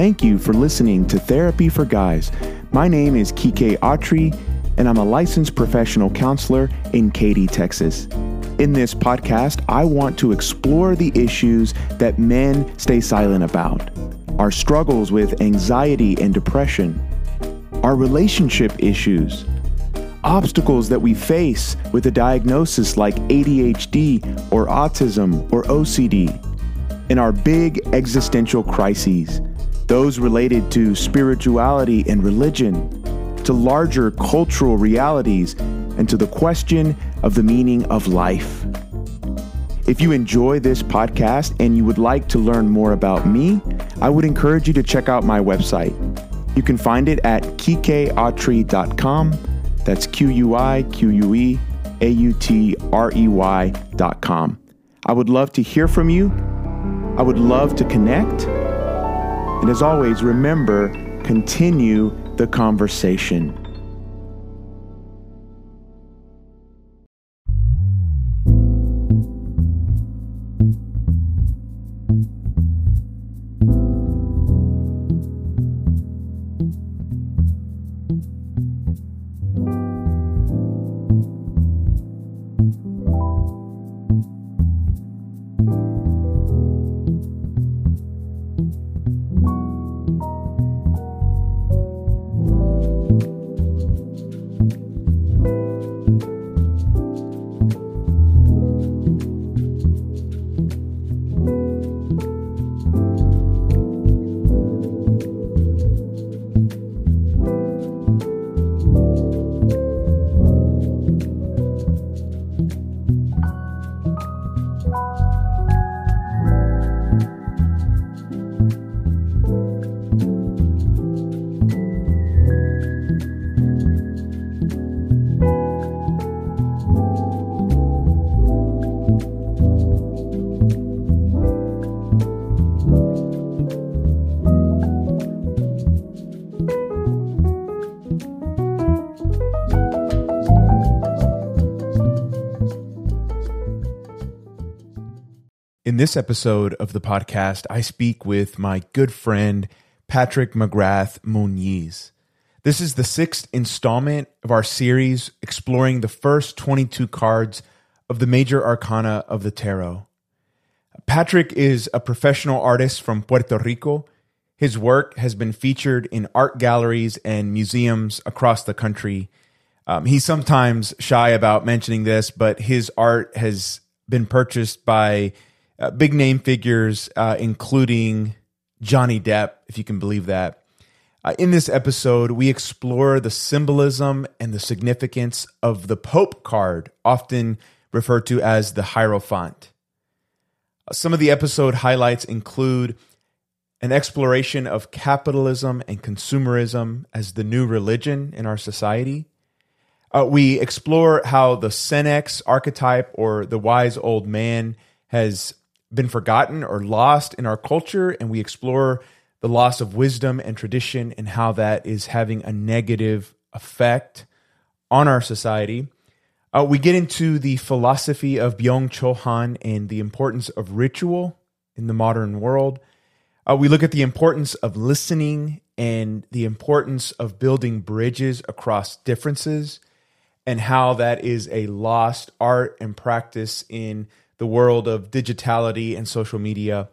Thank you for listening to Therapy for Guys. My name is Quique Autrey, and I'm a licensed professional counselor in Katy, Texas. In this podcast, I want to explore the issues that men stay silent about our struggles with anxiety and depression, our relationship issues, obstacles that we face with a diagnosis like ADHD or autism or OCD, and our big existential crises, those related to spirituality and religion, to larger cultural realities, and to the question of the meaning of life. If you enjoy this podcast and you would like to learn more about me, I would encourage you to check out my website. You can find it at quiqueautrey.com. That's Q U I Q U E A U T R E Y.com. I would love to hear from you. I would love to connect. And as always, remember, continue the conversation. This episode of the podcast, I speak with my good friend, Patrick McGrath Muñiz. This is the sixth installment of our series exploring the first 22 cards of the major arcana of the tarot. Patrick is a professional artist from Puerto Rico. His work has been featured in art galleries and museums across the country. Um, he's sometimes shy about mentioning this, but his art has been purchased by uh, big name figures, uh, including Johnny Depp, if you can believe that. Uh, in this episode, we explore the symbolism and the significance of the Pope card, often referred to as the Hierophant. Uh, some of the episode highlights include an exploration of capitalism and consumerism as the new religion in our society. Uh, we explore how the Senex archetype or the wise old man has been forgotten or lost in our culture, and we explore the loss of wisdom and tradition and how that is having a negative effect on our society. Uh, we get into the philosophy of Byung Chul Han and the importance of ritual in the modern world. Uh, we look at the importance of listening and the importance of building bridges across differences and how that is a lost art and practice in the world of digitality and social media.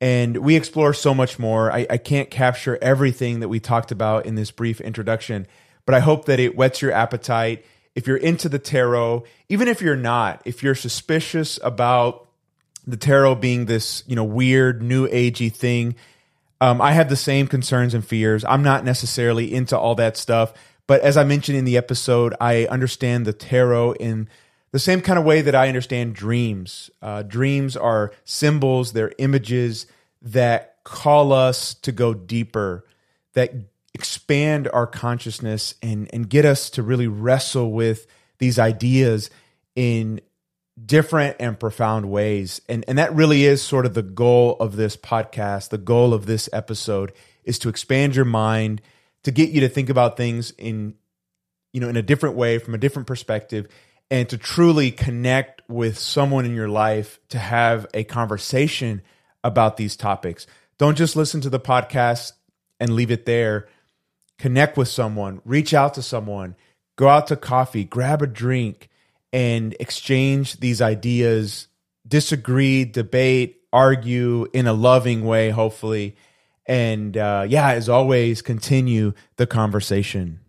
And we explore so much more. I, I, can't capture everything that we talked about in this brief introduction, but I hope that it whets your appetite. If you're into the tarot, even if you're not, if you're suspicious about the tarot being this, you know, weird new agey thing, um, I have the same concerns and fears. I'm not necessarily into all that stuff, but as I mentioned in the episode, I understand the tarot in the same kind of way that I understand dreams. Uh, dreams are symbols, they're images that call us to go deeper, that expand our consciousness and, and get us to really wrestle with these ideas in different and profound ways. And, and that really is sort of the goal of this podcast. The goal of this episode is to expand your mind, to get you to think about things in, you know, in a different way, from a different perspective, and to truly connect with someone in your life to have a conversation about these topics. Don't just listen to the podcast. and leave it there. Connect with someone, reach out to someone, go out to coffee, grab a drink, and exchange these ideas, disagree, debate, argue in a loving way, hopefully. And uh, yeah, as always, continue the conversation.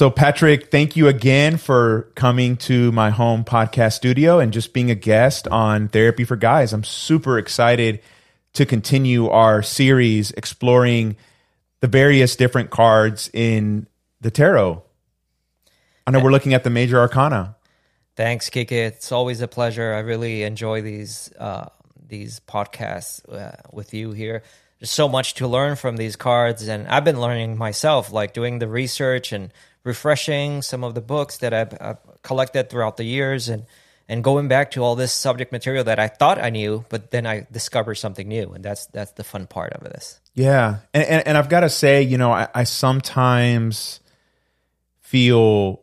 So, Patrick, thank you again for coming to my home podcast studio and just being a guest on Therapy for Guys. I'm super excited to continue our series exploring the various different cards in the tarot. I know we're looking at the major arcana. Thanks, Quique. It's always a pleasure. I really enjoy these uh, these podcasts uh, with you here. There's so much to learn from these cards, and I've been learning myself, like doing the research and refreshing some of the books that I've, I've, collected throughout the years and and going back to all this subject material that I thought I knew, but then I discovered something new, and that's that's the fun part of this. Yeah, and and, and I've got to say, you know, I, I sometimes feel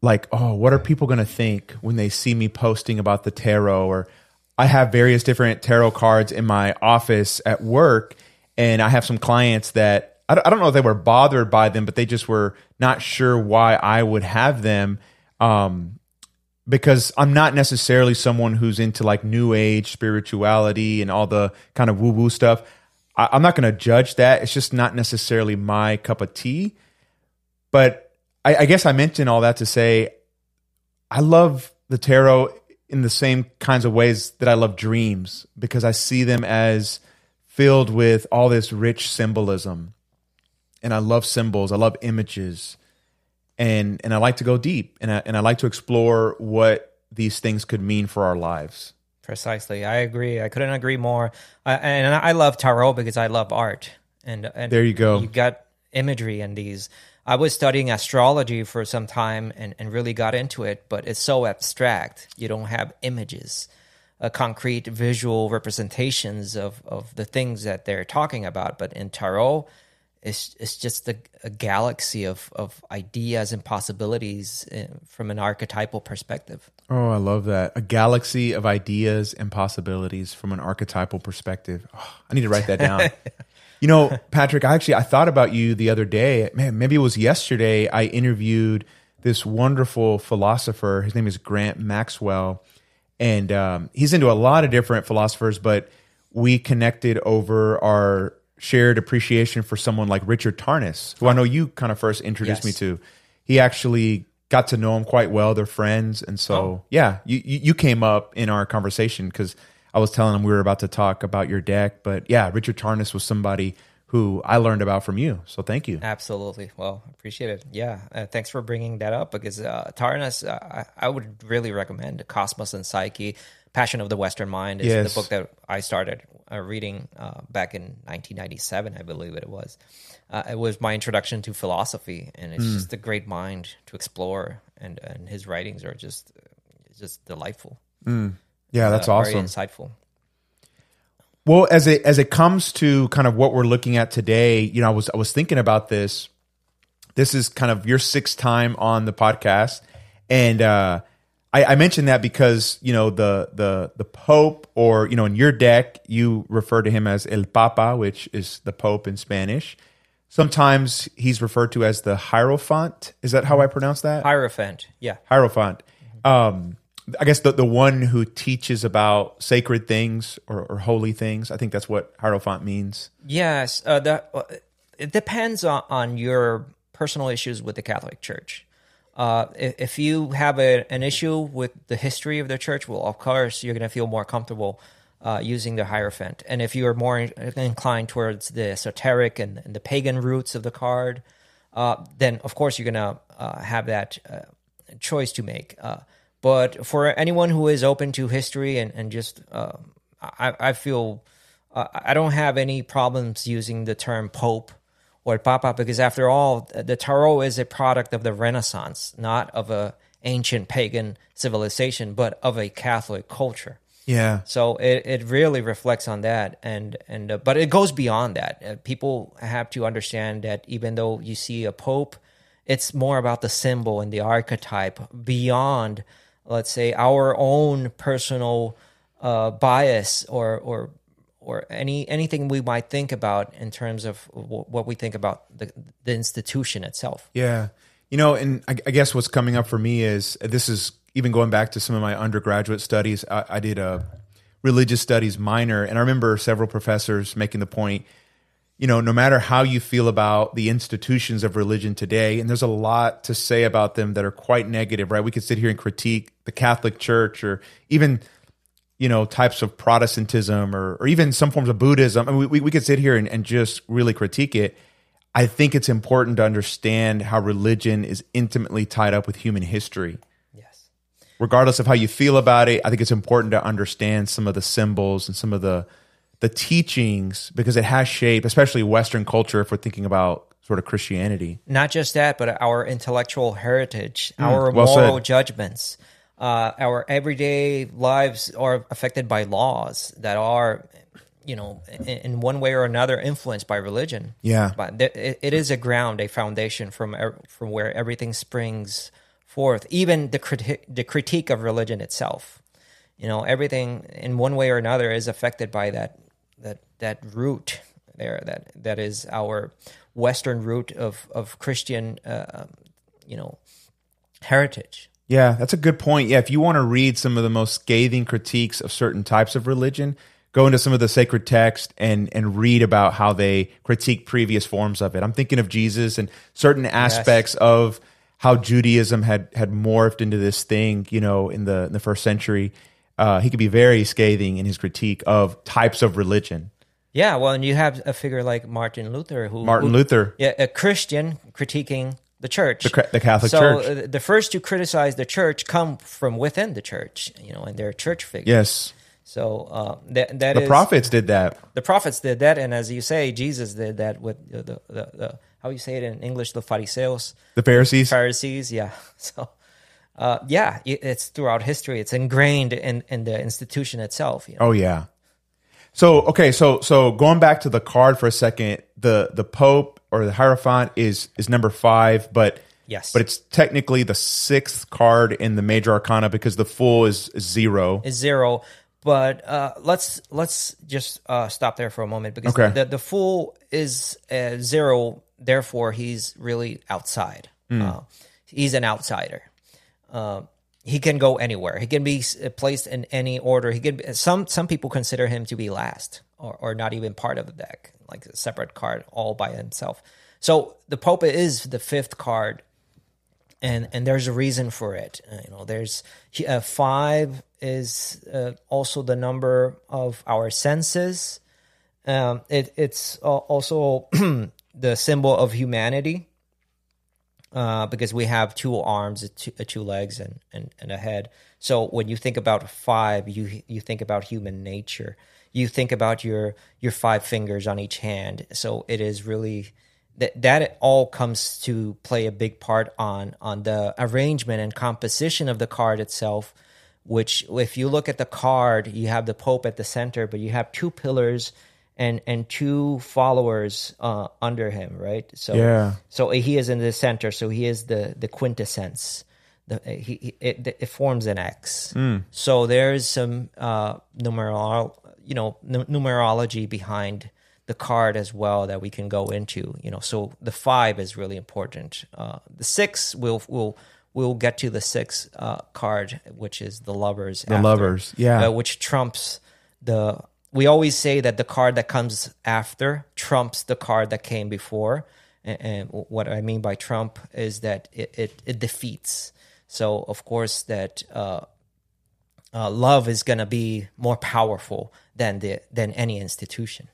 like, oh, what are people going to think when they see me posting about the tarot? Or I have various different tarot cards in my office at work, and I have some clients that I don't know if they were bothered by them, but they just were not sure why I would have them. Um, because I'm not necessarily someone who's into like new age spirituality and all the kind of woo woo stuff. I, I'm not going to judge that. It's just not necessarily my cup of tea. But I, I guess I mentioned all that to say I love the tarot in the same kinds of ways that I love dreams because I see them as filled with all this rich symbolism and I love symbols. I love images, and and I like to go deep, and I and I like to explore what these things could mean for our lives. Precisely, I agree. I couldn't agree more. I, and I love tarot because I love art, and and there you go. You got imagery in these. I was studying astrology for some time and, and really got into it, but it's so abstract. You don't have images, uh, concrete visual representations of, of the things that they're talking about. But in tarot, it's it's just a, a galaxy of of ideas and possibilities eh, from an archetypal perspective. Oh, I love that. A galaxy of ideas and possibilities from an archetypal perspective. Oh, I need to write that down. you know, Patrick, I actually I thought about you the other day. Man, maybe it was yesterday I interviewed this wonderful philosopher. His name is Grant Maxwell, and um, he's into a lot of different philosophers, but we connected over our shared appreciation for someone like Richard Tarnas, who I know you kind of first introduced yes. me to. He actually got to know him quite well. They're friends, and so oh. yeah, you you came up in our conversation because I was telling him we were about to talk about your deck. But yeah, Richard Tarnas was somebody who I learned about from you. So thank you. Absolutely. Well, appreciate it. Yeah. Uh, thanks for bringing that up because uh, Tarnas, uh, I, would really recommend Cosmos and Psyche. Passion of the Western Mind is yes. the book that I started uh, reading uh, back in 1997, I believe it was. Uh, it was my introduction to philosophy, and it's mm. just a great mind to explore. And, and his writings are just just delightful. Mm. Yeah, that's awesome. Very insightful. Well, as it as it comes to kind of what we're looking at today, you know, I was I was thinking about this. This is kind of your sixth time on the podcast, and uh, I, I mentioned that because you know the the the Pope, or you know, in your deck, you refer to him as El Papa, which is the Pope in Spanish. Sometimes he's referred to as the Hierophant. Is that how I pronounce that? Hierophant, yeah. Hierophant. Um, I guess the the one who teaches about sacred things or, or holy things. I think that's what Hierophant means. Yes, uh, the, uh, it depends on, on your personal issues with the Catholic Church. Uh, if, if you have a, an issue with the history of the church, well, of course, you're going to feel more comfortable uh, using the Hierophant. And if you are more inclined towards the esoteric and, and the pagan roots of the card, uh, then of course you're going to uh, have that uh, choice to make. But for anyone who is open to history and, and just, uh, I, I feel I don't have any problems using the term Pope or Papa because after all, the tarot is a product of the Renaissance, not of a ancient pagan civilization, but of a Catholic culture. Yeah. So it, it really reflects on that, and and uh, but it goes beyond that. Uh, people have to understand that even though you see a pope, it's more about the symbol and the archetype beyond, let's say, our own personal uh, bias or or or any anything we might think about in terms of w- what we think about the the institution itself. Yeah. You know, and I, I guess what's coming up for me is this is even going back to some of my undergraduate studies. I, I did a religious studies minor, and I remember several professors making the point. You know, no matter how you feel about the institutions of religion today, and there's a lot to say about them that are quite negative, right? We could sit here and critique the Catholic Church or even you know types of Protestantism or, or even some forms of Buddhism. I mean, we, we could sit here and, and just really critique it. I think it's important to understand how religion is intimately tied up with human history. Yes. Regardless of how you feel about it, I think it's important to understand some of the symbols and some of the the teachings because it has shaped, especially Western culture. If we're thinking about sort of Christianity, Not just that, but our intellectual heritage, our Mm, well moral said. judgments, uh, our everyday lives are affected by laws that are, you know, in, in one way or another influenced by religion. Yeah. but it, it is a ground, a foundation from er- from where everything springs forth. Even the criti- the critique of religion itself, you know, everything in one way or another is affected by that that that root there that that is our Western root of of Christian, uh, you know, heritage. Yeah, that's a good point. Yeah, if you want to read some of the most scathing critiques of certain types of religion, go into some of the sacred text and and read about how they critique previous forms of it. I'm thinking of Jesus and certain aspects of how Judaism had had morphed into this thing, you know, in the in the first century. Uh, he could be very scathing in his critique of types of religion. Yeah, well, and you have a figure like Martin Luther, who Martin who- Luther, yeah, a Christian critiquing the church, the, the Catholic so Church. uh, the first to criticize the church come from within the church, you know, and they're church figures. yes, So uh, that that the is- prophets did that. the prophets did that, and as you say, Jesus did that with the the, the, the how you say it in English, the Pharisees, The Pharisees. Pharisees. Yeah. So. Uh, yeah, it- it's throughout history. It's ingrained in, in the institution itself. You know? Oh yeah. So okay, so so going back to the card for a second, the the Pope or the Hierophant is is number five, but Yes. but it's technically the sixth card in the Major Arcana because the Fool is zero. is zero. But uh, let's let's just uh, stop there for a moment because Okay. the the fool is uh, zero. Therefore, he's really outside. Uh, he's an outsider. Uh, he can go anywhere. He can be placed in any order. He can. Be, some some people consider him to be last or, or not even part of the deck, like a separate card all by himself. So the Pope is the fifth card and and there's a reason for it. Uh, you know, there's uh, five is uh, also the number of our senses. Um, it, it's al- also the symbol of humanity uh, because we have two arms, two, two legs, and, and and a head. So when you think about five, you you think about human nature. You think about your your five fingers on each hand. So it is really that that it all comes to play a big part on on the arrangement and composition of the card itself which if you look at the card you have the pope at the center but you have two pillars and and two followers uh, under him right so Yeah. so he is in the center so he is the the quintessence the, he, he- it, it forms an X. So there's some uh, numeral, you know, nu- numerology behind the card as well that we can go into. You know, so the five is really important. Uh, the six will will we'll get to the sixth uh, card, which is the lovers. The lovers, yeah. uh, which trumps the. We always say that the card that comes after trumps the card that came before, and, and what I mean by trump is that it it, it defeats. So of course that uh, uh, love is going to be more powerful than the than any institution.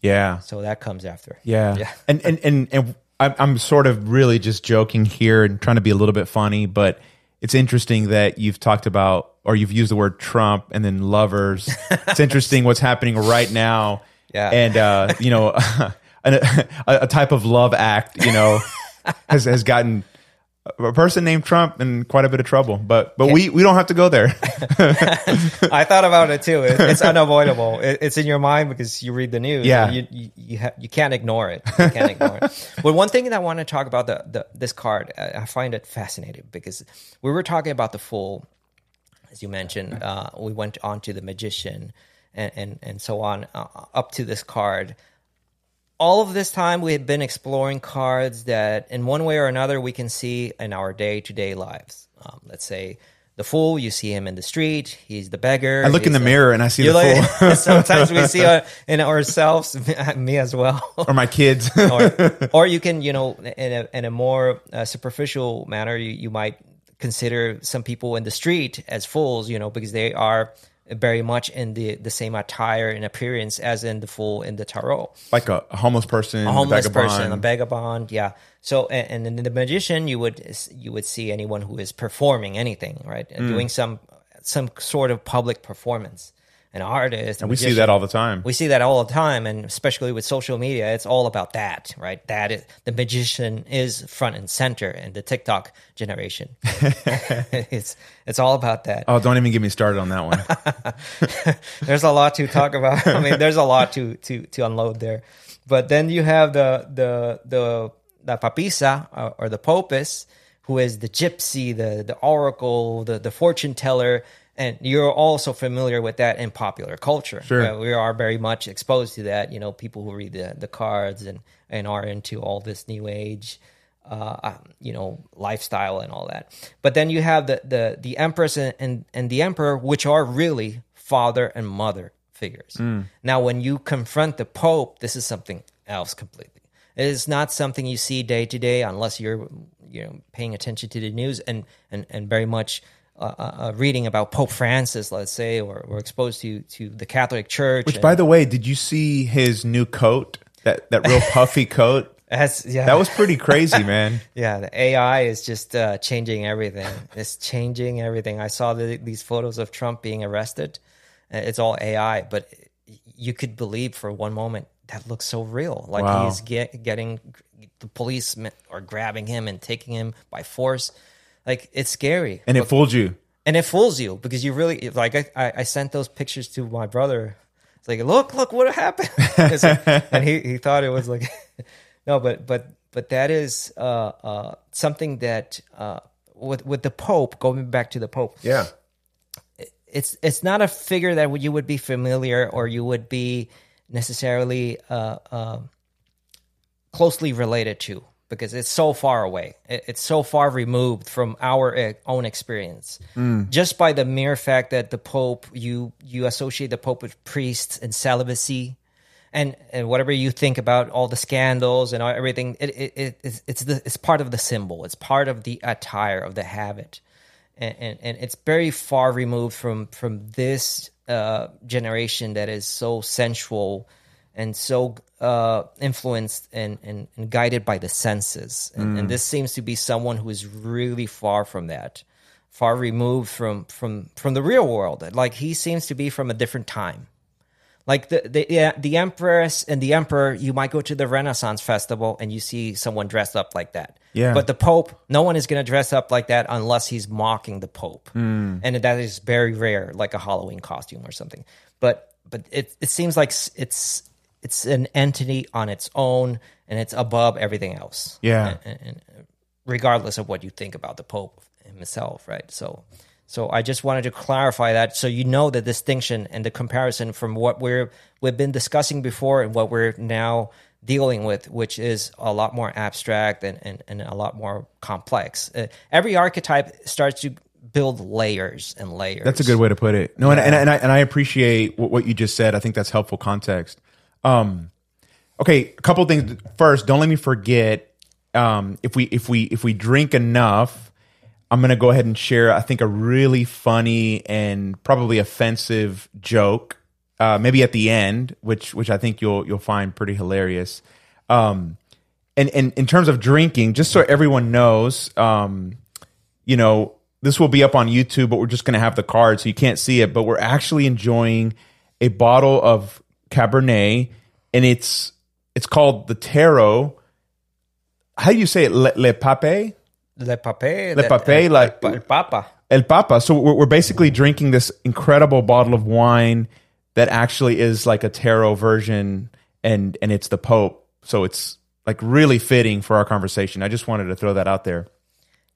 Yeah. So that comes after. Yeah. Yeah. And and and and I'm I'm sort of really just joking here and trying to be a little bit funny, but it's interesting that you've talked about or you've used the word Trump and then lovers. it's interesting what's happening right now. Yeah. And uh, you know, a, a type of love act, you know, has has gotten a person named Trump in quite a bit of trouble. But but we we don't have to go there. I thought about it too. It, it's unavoidable. It, it's in your mind because you read the news. Yeah. you you you, ha- you can't ignore it. You can't ignore it. But one thing that I want to talk about the, the this card, I I find it fascinating because we were talking about the fool, as you mentioned. Uh, we went on to the magician, and and and so on uh, up to this card. All of this time, we have been exploring cards that, in one way or another, we can see in our day to day lives. Um, let's say the fool, you see him in the street. He's the beggar. I look in the mirror and I see the like, fool sometimes we see uh, in ourselves, me as well. or my kids. or, or you can, you know, in a in a more uh, superficial manner, you, you might consider some people in the street as fools, you know, because they are very much in the the same attire and appearance as in the fool in the tarot like a, a homeless person, a homeless vagabond. person, a vagabond, yeah. So, and, and in the magician, you would you would see anyone who is performing anything, right, Mm. doing some some sort of public performance. An artist, And we see that all the time. We see that all the time, and especially with social media, it's all about that, right? That is, the magician is front and center in the TikTok generation. it's it's all about that. oh, don't even get me started on that one. there's a lot to talk about. I mean, there's a lot to to to unload there. But then you have the the the the papisa uh, or the popess, who is the gypsy, the the oracle, the the fortune teller, and you're also familiar with that in popular culture. Sure. Uh, we are very much exposed to that. You know, people who read the the cards and and are into all this new age uh, um, you know lifestyle and all that. But then you have the the the empress and and, and the emperor, which are really father and mother figures. Now, when you confront the pope, this is something else completely. It is not something you see day to day unless you're you know paying attention to the news and and and very much. Uh, uh, uh, reading about Pope Francis, let's say, or, or exposed to to the Catholic Church. Which, and- by the way, did you see his new coat? That that real puffy coat. That's, yeah, That was pretty crazy, man. Yeah, the AI is just uh, changing everything. It's changing everything. I saw the, these photos of Trump being arrested. Uh, It's all AI, but you could believe for one moment that looks so real. Like Wow. he's get, getting the police are grabbing him and taking him by force. Like it's scary, And it fooled you. and it fools you because you really like. I, I I sent those pictures to my brother. It's like, look, look what happened, like- and he he thought it was like, no, but but but that is uh, uh, something that uh, with with the Pope going back to the Pope, Yeah. it's it's not a figure that you would be familiar or you would be necessarily uh, uh, closely related to because it's so far away. It, it's so far removed from our uh, own experience. Just by the mere fact that the Pope, you you associate the Pope with priests and celibacy. And, and whatever you think about all the scandals and everything, it, it, it it's, it's the it's part of the symbol. It's part of the attire of the habit and, and, and it's very far removed from from this uh, generation that is so sensual and so uh, influenced and, and, and guided by the senses. And, and this seems to be someone who is really far from that, far removed from from from the real world. Like he seems to be from a different time. Like the the yeah, the empress and the emperor, you might go to the Renaissance festival and you see someone dressed up like that. Yeah. But the Pope, no one is going to dress up like that unless he's mocking the Pope, and that is very rare, like a Halloween costume or something. But but it it seems like it's it's an entity on its own, and it's above everything else. Yeah. and, and, and regardless of what you think about the Pope himself, right? So. So I just wanted to clarify that so you know the distinction and the comparison from what we're we've been discussing before and what we're now dealing with, which is a lot more abstract and, and, and a lot more complex. Uh, every archetype starts to build layers and layers. That's a good way to put it. No, and, and, and I and I appreciate what, what you just said. I think that's helpful context. Um, okay, a couple things. First, don't let me forget. Um, if we if we if we drink enough, I'm gonna go ahead and share. I think a really funny and probably offensive joke. Uh, maybe at the end, which which I think you'll you'll find pretty hilarious. Um, and and in terms of drinking, just so everyone knows, um, you know, this will be up on YouTube, but we're just to have the card so you can't see it. But we're actually enjoying a bottle of Cabernet, and it's it's called the Tarot. How do you say it? Le, Le Pape? Le Pape. Le Pape, uh, like- El Papa. El Papa. So we're, we're basically drinking this incredible bottle of wine that actually is like a Tarot version, and and it's the Pope. So it's like really fitting for our conversation. I just wanted to throw that out there.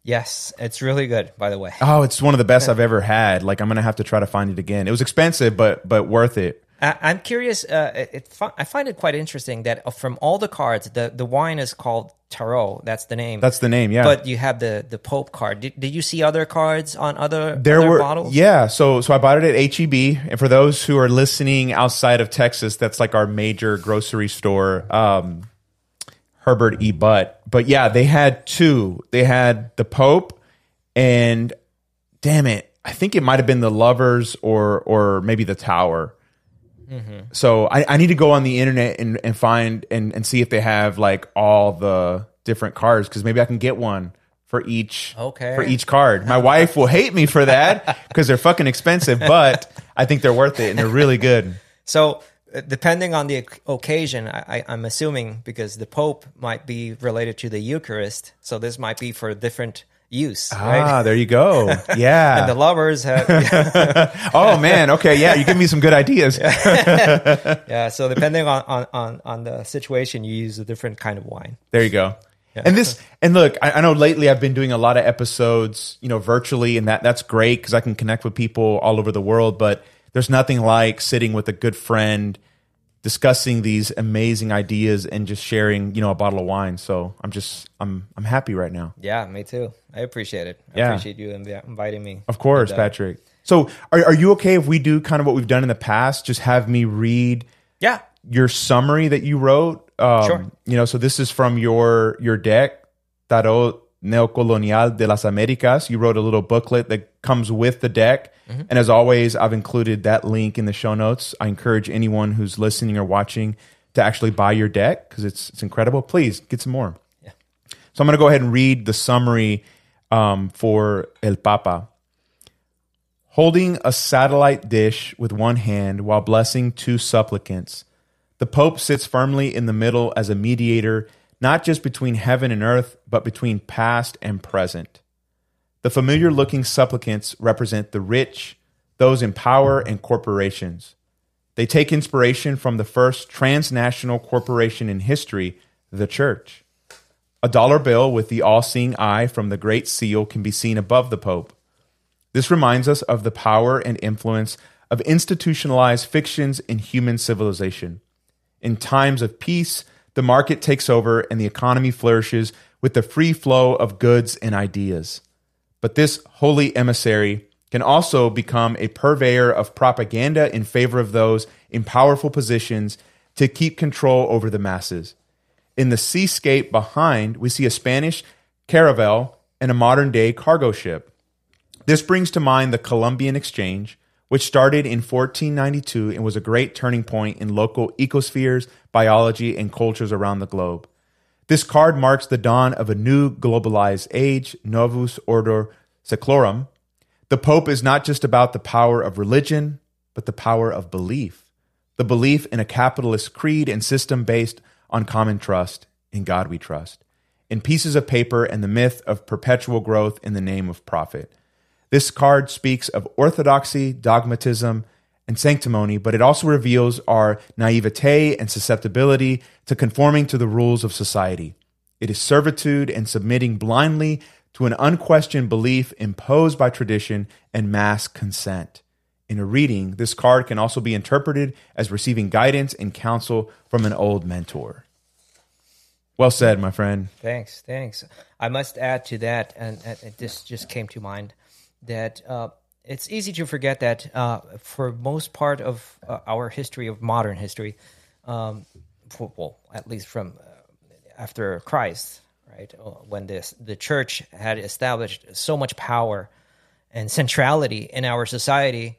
Yes, it's really good, by the way. Oh, it's one of the best I've ever had. Like I'm gonna have to try to find it again. It was expensive, but but worth it. I, I'm curious. Uh, it, it, I find it quite interesting that uh, from all the cards, the, the wine is called Tarot. That's the name. That's the name, yeah. But you have the the Pope card. Did, did you see other cards on other there other were bottles? yeah. So so I bought it at HEB, and for those who are listening outside of Texas, that's like our major grocery store. Um, Herbert E. Butt, but yeah, they had two. They had the Pope, and damn it, I think it might have been the Lovers or or maybe the Tower. So I, I need to go on the internet and, and find and, and see if they have like all the different cards because maybe I can get one for each Okay. for each card. My wife will hate me for that because they're fucking expensive, but I think they're worth it and they're really good. So uh, depending on the occasion, I, I, I'm assuming because the Pope might be related to the Eucharist, so this might be for different use, right? Ah, there you go. Yeah. And the lovers have oh man. Okay. Yeah. You give me some good ideas. yeah. So depending on, on on on the situation, you use a different kind of wine. There you go. And this, and look, I, I know lately I've been doing a lot of episodes, you know, virtually, and that that's great because I can connect with people all over the world. But there's nothing like sitting with a good friend, discussing these amazing ideas, and just sharing, you know, a bottle of wine. So I'm just, I'm, I'm happy right now. Yeah, me too. I appreciate it. I Yeah. appreciate you invi- inviting me. Of course, And, uh, Patrick. So are are you okay if we do kind of what we've done in the past? Just have me read Yeah. your summary that you wrote. Um, Sure. You know, so this is from your your deck, Tarot Neocolonial de las Americas. You wrote a little booklet that comes with the deck. Mm-hmm. And as always, I've included that link in the show notes. I encourage anyone who's listening or watching to actually buy your deck because it's it's incredible. Please get some more. Yeah. So I'm going to go ahead and read the summary um, for El Papa. Holding a satellite dish with one hand while blessing two supplicants, the Pope sits firmly in the middle as a mediator, not just between heaven and earth, but between past and present. The familiar looking supplicants represent the rich, those in power, and corporations. They take inspiration from the first transnational corporation in history, the Church. A dollar bill with the all seeing eye from the Great Seal can be seen above the Pope. This reminds us of the power and influence of institutionalized fictions in human civilization. In times of peace, the market takes over and the economy flourishes with the free flow of goods and ideas. But this holy emissary can also become a purveyor of propaganda in favor of those in powerful positions to keep control over the masses. In the seascape behind, we see a Spanish caravel and a modern day cargo ship. This brings to mind the Columbian Exchange, which started in 1492 and was a great turning point in local ecospheres, biology, and cultures around the globe. This card marks the dawn of a new globalized age, Novus Ordo Seclorum. The Pope is not just about the power of religion, but the power of belief. The belief in a capitalist creed and system based on common trust, in God we trust, in pieces of paper and the myth of perpetual growth in the name of profit. This card speaks of orthodoxy, dogmatism, and sanctimony, but it also reveals our naivete and susceptibility to conforming to the rules of society. It is servitude and submitting blindly to an unquestioned belief imposed by tradition and mass consent. In a reading, this card can also be interpreted as receiving guidance and counsel from an old mentor. Well said, my friend. Thanks, thanks. I must add to that, and, and this just came to mind that uh, it's easy to forget that uh, for most part of uh, our history of modern history, um, for, well, at least from uh, after Christ, right, uh, when this the church had established so much power and centrality in our society,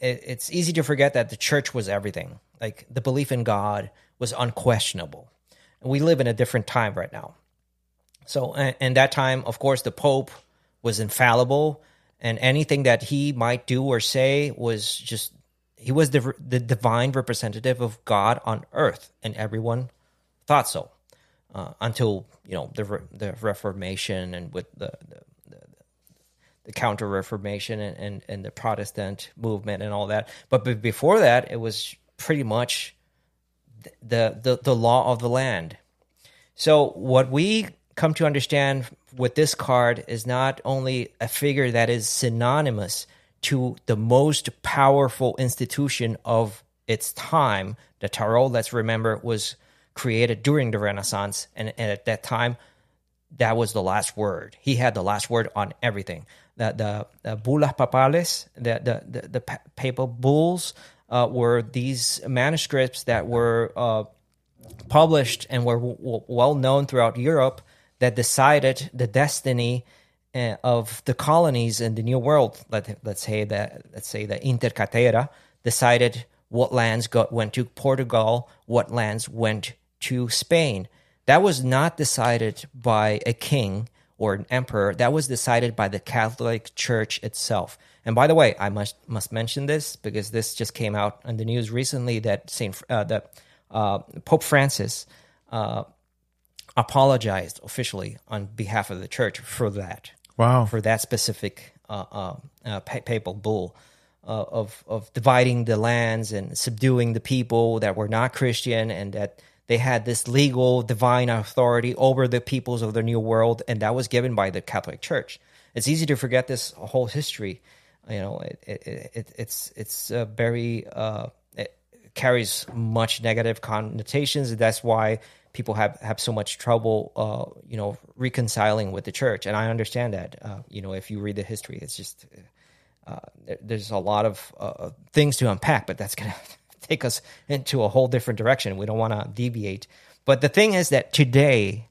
it, it's easy to forget that the church was everything. Like the belief in God was unquestionable. And we live in a different time right now. So, in that time, of course, the Pope was infallible, and anything that he might do or say was just he was the the divine representative of God on earth, and everyone thought so uh, until you know the the Reformation and with the the, the, Counter Reformation and, and and the Protestant movement and all that. But before that, it was pretty much the the the law of the land. So what we come to understand with this card is not only a figure that is synonymous to the most powerful institution of its time. The tarot, let's remember, was created during the Renaissance, and, and, at that time, that was the last word. He had the last word on everything. The the, the papales, the the the, the papal bulls, uh, were these manuscripts that were uh, published and were w- well known throughout Europe that decided the destiny uh, of the colonies in the New World. Let, let's say that let's say the Inter caetera decided what lands got, went to Portugal, what lands went to Spain. That was not decided by a king or an emperor. That was decided by the Catholic Church itself. And by the way, I must must mention this because this just came out in the news recently that Saint uh, that uh, Pope Francis uh, apologized officially on behalf of the church for that. Wow, for that specific uh, uh, uh, papal bull. of of dividing the lands and subduing the people that were not Christian, and that they had this legal divine authority over the peoples of the New World, and that was given by the Catholic Church. It's easy to forget this whole history you know it, it, it it's it's uh, very uh, it carries much negative connotations that's why people have have so much trouble uh, you know reconciling with the church and i understand that uh, you know if you read the history it's just uh, there's a lot of uh, things to unpack but that's gonna take us into a whole different direction we don't want to deviate but the thing is that today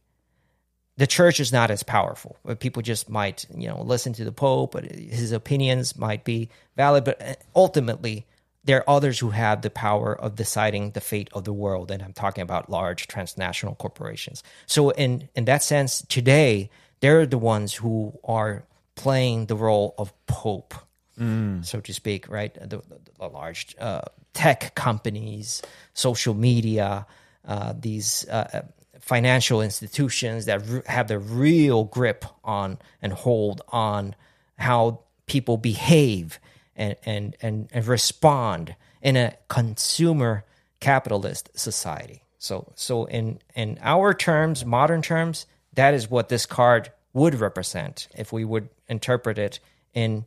the church is not as powerful. People just might, you know, listen to the Pope, but his opinions might be valid. But uh, ultimately, there are others who have the power of deciding the fate of the world, and I'm talking about large transnational corporations. So, in in that sense, today they're the ones who are playing the role of Pope, mm. so to speak, right? The, the, the large uh, tech companies, social media, uh, these uh, financial institutions that have the real grip on and hold on how people behave and, and, and, and respond in a consumer capitalist society. So, so in, in our terms, modern terms, that is what this card would represent if we would interpret it in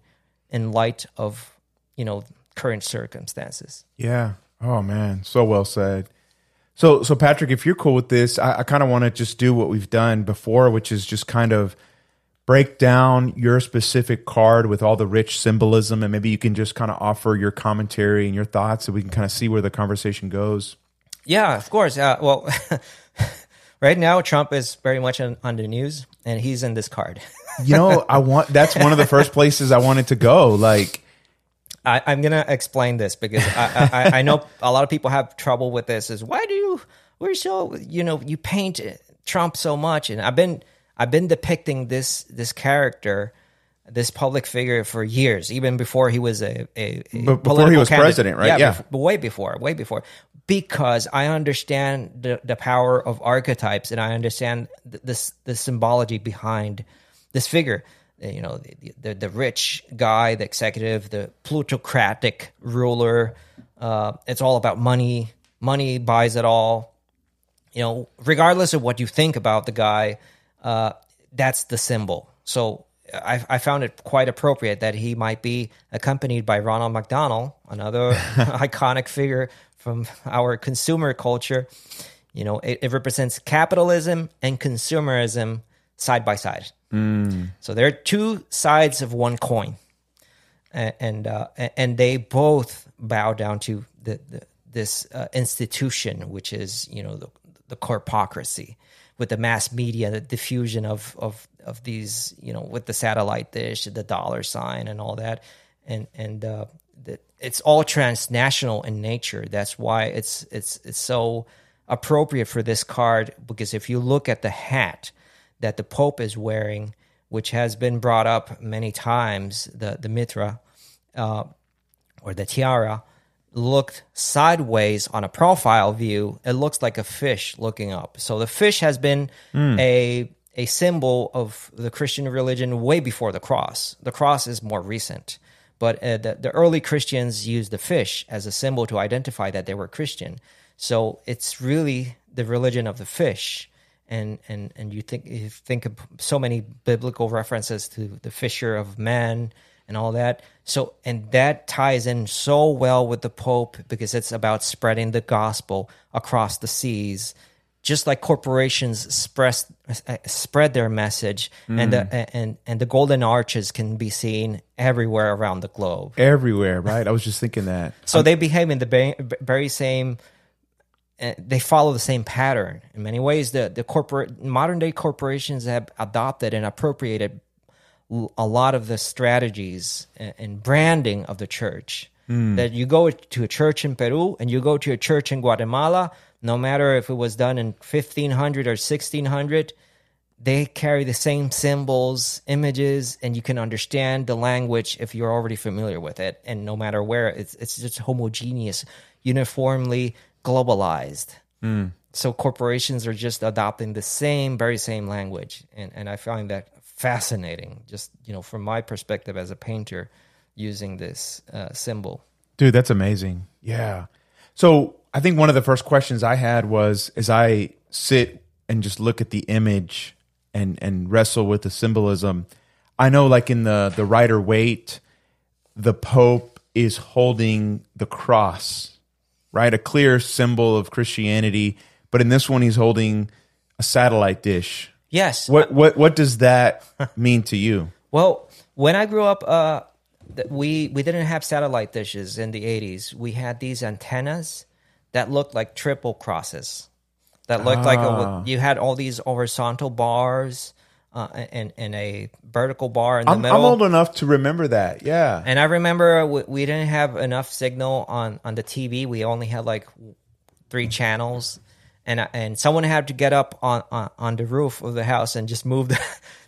in light of you know current circumstances. Yeah. Oh man, so well said. So, so Patrick, if you're cool with this, I, I kind of want to just do what we've done before, which is just kind of break down your specific card with all the rich symbolism, and maybe you can just kind of offer your commentary and your thoughts, so we can kind of see where the conversation goes. Yeah, of course. Uh, well, right now Trump is very much on, on the news, and he's in this card. you know, I want that's one of the first places I wanted to go. Like I, am gonna explain this because I, I, I, know a lot of people have trouble with this. Is why do you we're so you know you paint Trump so much, and I've been I've been depicting this this character, this public figure for years, even before he was a, a, a before he was candidate. president, right? Yeah, yeah. Before, way before, way before. Because I understand the, the power of archetypes, and I understand the, this the symbology behind this figure you know the, the, the rich guy, the executive, the plutocratic ruler. Uh, it's all about money. Money buys it all. You know, regardless of what you think about the guy, uh, that's the symbol. So I, I, found it quite appropriate that he might be accompanied by Ronald McDonald, another iconic figure from our consumer culture. You know, it, it represents capitalism and consumerism side by side. So there are two sides of one coin, A- and uh, and they both bow down to the, the this uh, institution, which is you know the, the corpocracy with the mass media, the diffusion of of of these you know with the satellite dish, the dollar sign, and all that, and and uh, it's all transnational in nature. That's why it's it's it's so appropriate for this card because if you look at the hat that the Pope is wearing, which has been brought up many times, the the mitra uh, or the tiara, looked sideways on a profile view, it looks like a fish looking up. So the fish has been a a symbol of the Christian religion way before the cross. The cross is more recent, but uh, the, the early Christians used the fish as a symbol to identify that they were Christian. So it's really the religion of the fish. And, and and you think you think of so many biblical references to the fisher of men and all that. So, and that ties in so well with the Pope because it's about spreading the gospel across the seas, just like corporations spread spread their message, and the and and the golden arches can be seen everywhere around the globe. Everywhere, right? I was just thinking that. So they behave in the very same. Uh, they follow the same pattern in many ways. The the corporate modern day corporations have adopted and appropriated a lot of the strategies and, and branding of the church. Hmm. That you go to a church in Peru and you go to a church in Guatemala, no matter if it was done in 1500 or 1600, they carry the same symbols, images, and you can understand the language if you're already familiar with it. And no matter where, it's it's just homogeneous, uniformly globalized. Hmm. So corporations are just adopting the same, very same language, and and I find that fascinating. Just you know, from my perspective as a painter, using this uh, symbol. Dude, that's amazing. Yeah. So I think one of the first questions I had was as I sit and just look at the image and and wrestle with the symbolism, I know like in the the Rider Waite, the Pope is holding the cross, right? A clear symbol of Christianity. But in this one he's holding a satellite dish. Yes. What what what does that mean to you? Well, when I grew up, uh, we we didn't have satellite dishes in the '80s. We had these antennas that looked like triple crosses. That looked like Ah. a, you had all these horizontal bars uh, and and a vertical bar in the I'm, middle. I'm old enough to remember that. Yeah. And I remember we, we didn't have enough signal on on the TV. We only had like three channels, and and someone had to get up on on, on the roof of the house and just move the,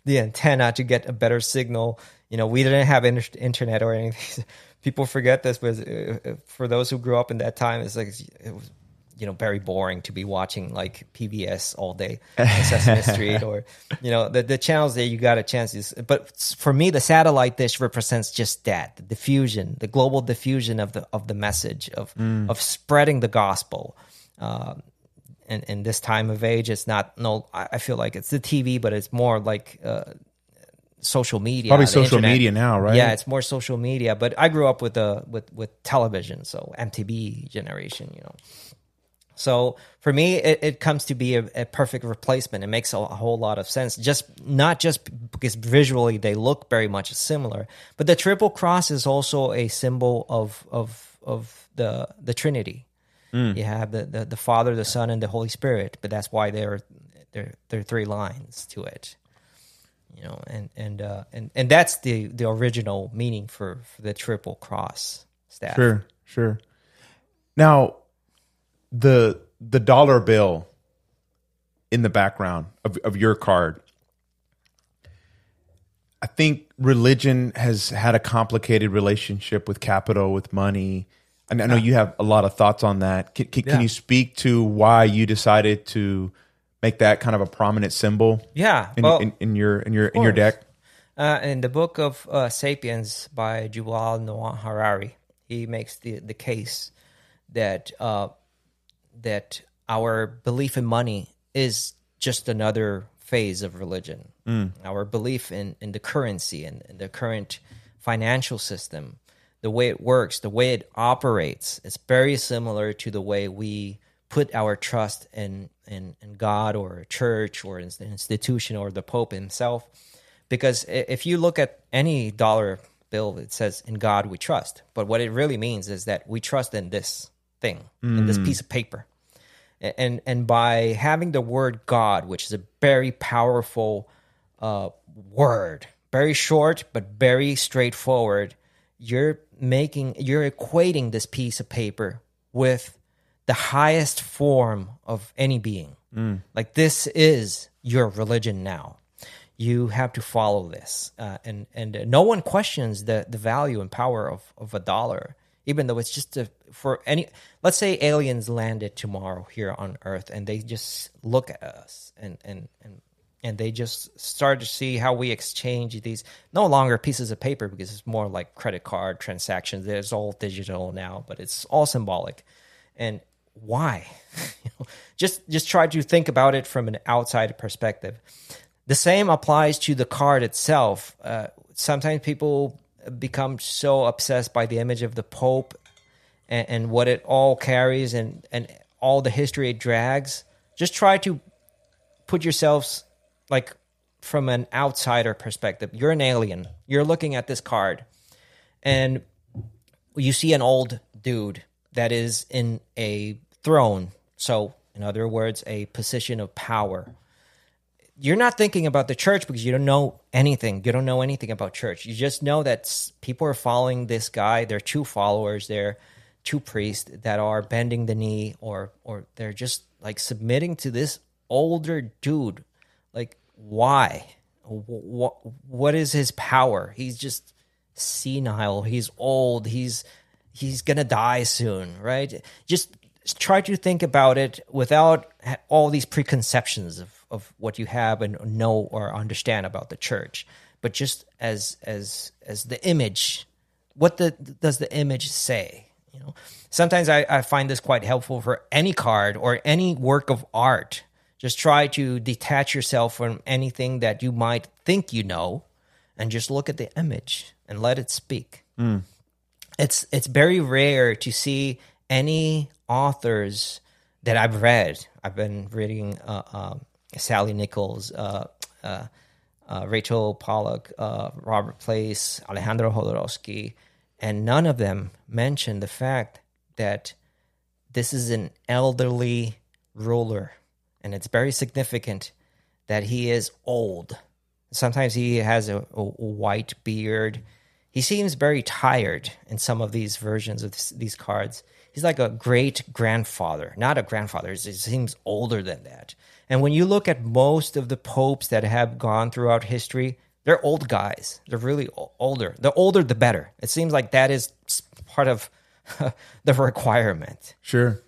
the antenna to get a better signal. You know, we didn't have inter- internet or anything. People forget this, but uh, for those who grew up in that time, it's like it was you know very boring to be watching like PBS all day, Sesame Street, or you know the the channels that you got a chance to. s- But for me, the satellite dish represents just that: the diffusion, the global diffusion of the of the message of of spreading the gospel. Um, and in this time of age, it's not no. I feel like it's the TV, but it's more like uh, social media. Probably social internet. media now, right? Yeah, it's more social media. But I grew up with uh, with with television, so MTV generation, you know. So for me, it, it comes to be a, a perfect replacement. It makes a, a whole lot of sense. Just not just because visually they look very much similar, but the triple cross is also a symbol of of of the the Trinity. You have the, the the Father, the Son, and the Holy Spirit. But that's why there there there are three lines to it. You know, and and uh, and and that's the the original meaning for, for the triple cross staff. Sure, sure. Now, the the dollar bill in the background of, of your card. I think religion has had a complicated relationship with capital, with money. I know you have a lot of thoughts on that. Can, can, Yeah. can you speak to why you decided to make that kind of a prominent symbol Yeah, in, well, in, in your in your in your deck? Uh, in the book of uh, *Sapiens* by Yuval Noah Harari, he makes the the case that uh, that our belief in money is just another phase of religion. Our belief in in the currency and, and the current financial system, the way it works, the way it operates, it's very similar to the way we put our trust in in, in God or a church or an institution or the Pope himself. Because if you look at any dollar bill, it says "In God we trust," but what it really means is that we trust in this thing, in this piece of paper, and and by having the word God, which is a very powerful uh, word, very short but very straightforward, you're making you're equating this piece of paper with the highest form of any being. Mm. Like this is your religion now. You have to follow this, uh, and and no one questions the the value and power of of a dollar, even though it's just a, for any. Let's say aliens landed tomorrow here on Earth, and they just look at us and and and and they just start to see how we exchange these no longer pieces of paper because it's more like credit card transactions. It's all digital now, but it's all symbolic. And why? just just try to think about it from an outside perspective. The same applies to the card itself. Uh, sometimes people become so obsessed by the image of the Pope and, and what it all carries and, and all the history it drags. Just try to put yourselves like from an outsider perspective. You're an alien. You're looking at this card and you see an old dude that is in a throne. So, in other words, a position of power. You're not thinking about the church because you don't know anything. You don't know anything about church. You just know that people are following this guy. There are two followers. There two priests that are bending the knee, or or they're just like submitting to this older dude. Like, why? What what is his power? He's just senile. He's old. He's he's gonna die soon, right? Just try to think about it without all these preconceptions of, of what you have and know or understand about the church, but just as as as the image. What the, does the image say? You know, sometimes I, I find this quite helpful for any card or any work of art. Just try to detach yourself from anything that you might think you know, and just look at the image and let it speak. Mm. It's it's very rare to see any authors that I've read. I've been reading uh, uh, Sallie Nichols, uh, uh, uh Rachel Pollack, uh, Robert Place, Alejandro Jodorowsky, and none of them mention the fact that this is an elderly ruler, and it's very significant that he is old. Sometimes he has a, a white beard. He seems very tired in some of these versions of this, these cards he's like a great grandfather, not a grandfather. He seems older than that. And when you look at most of the popes that have gone throughout history, they're old guys. They're really older. The older, the better. It seems like that is part of the requirement. Sure.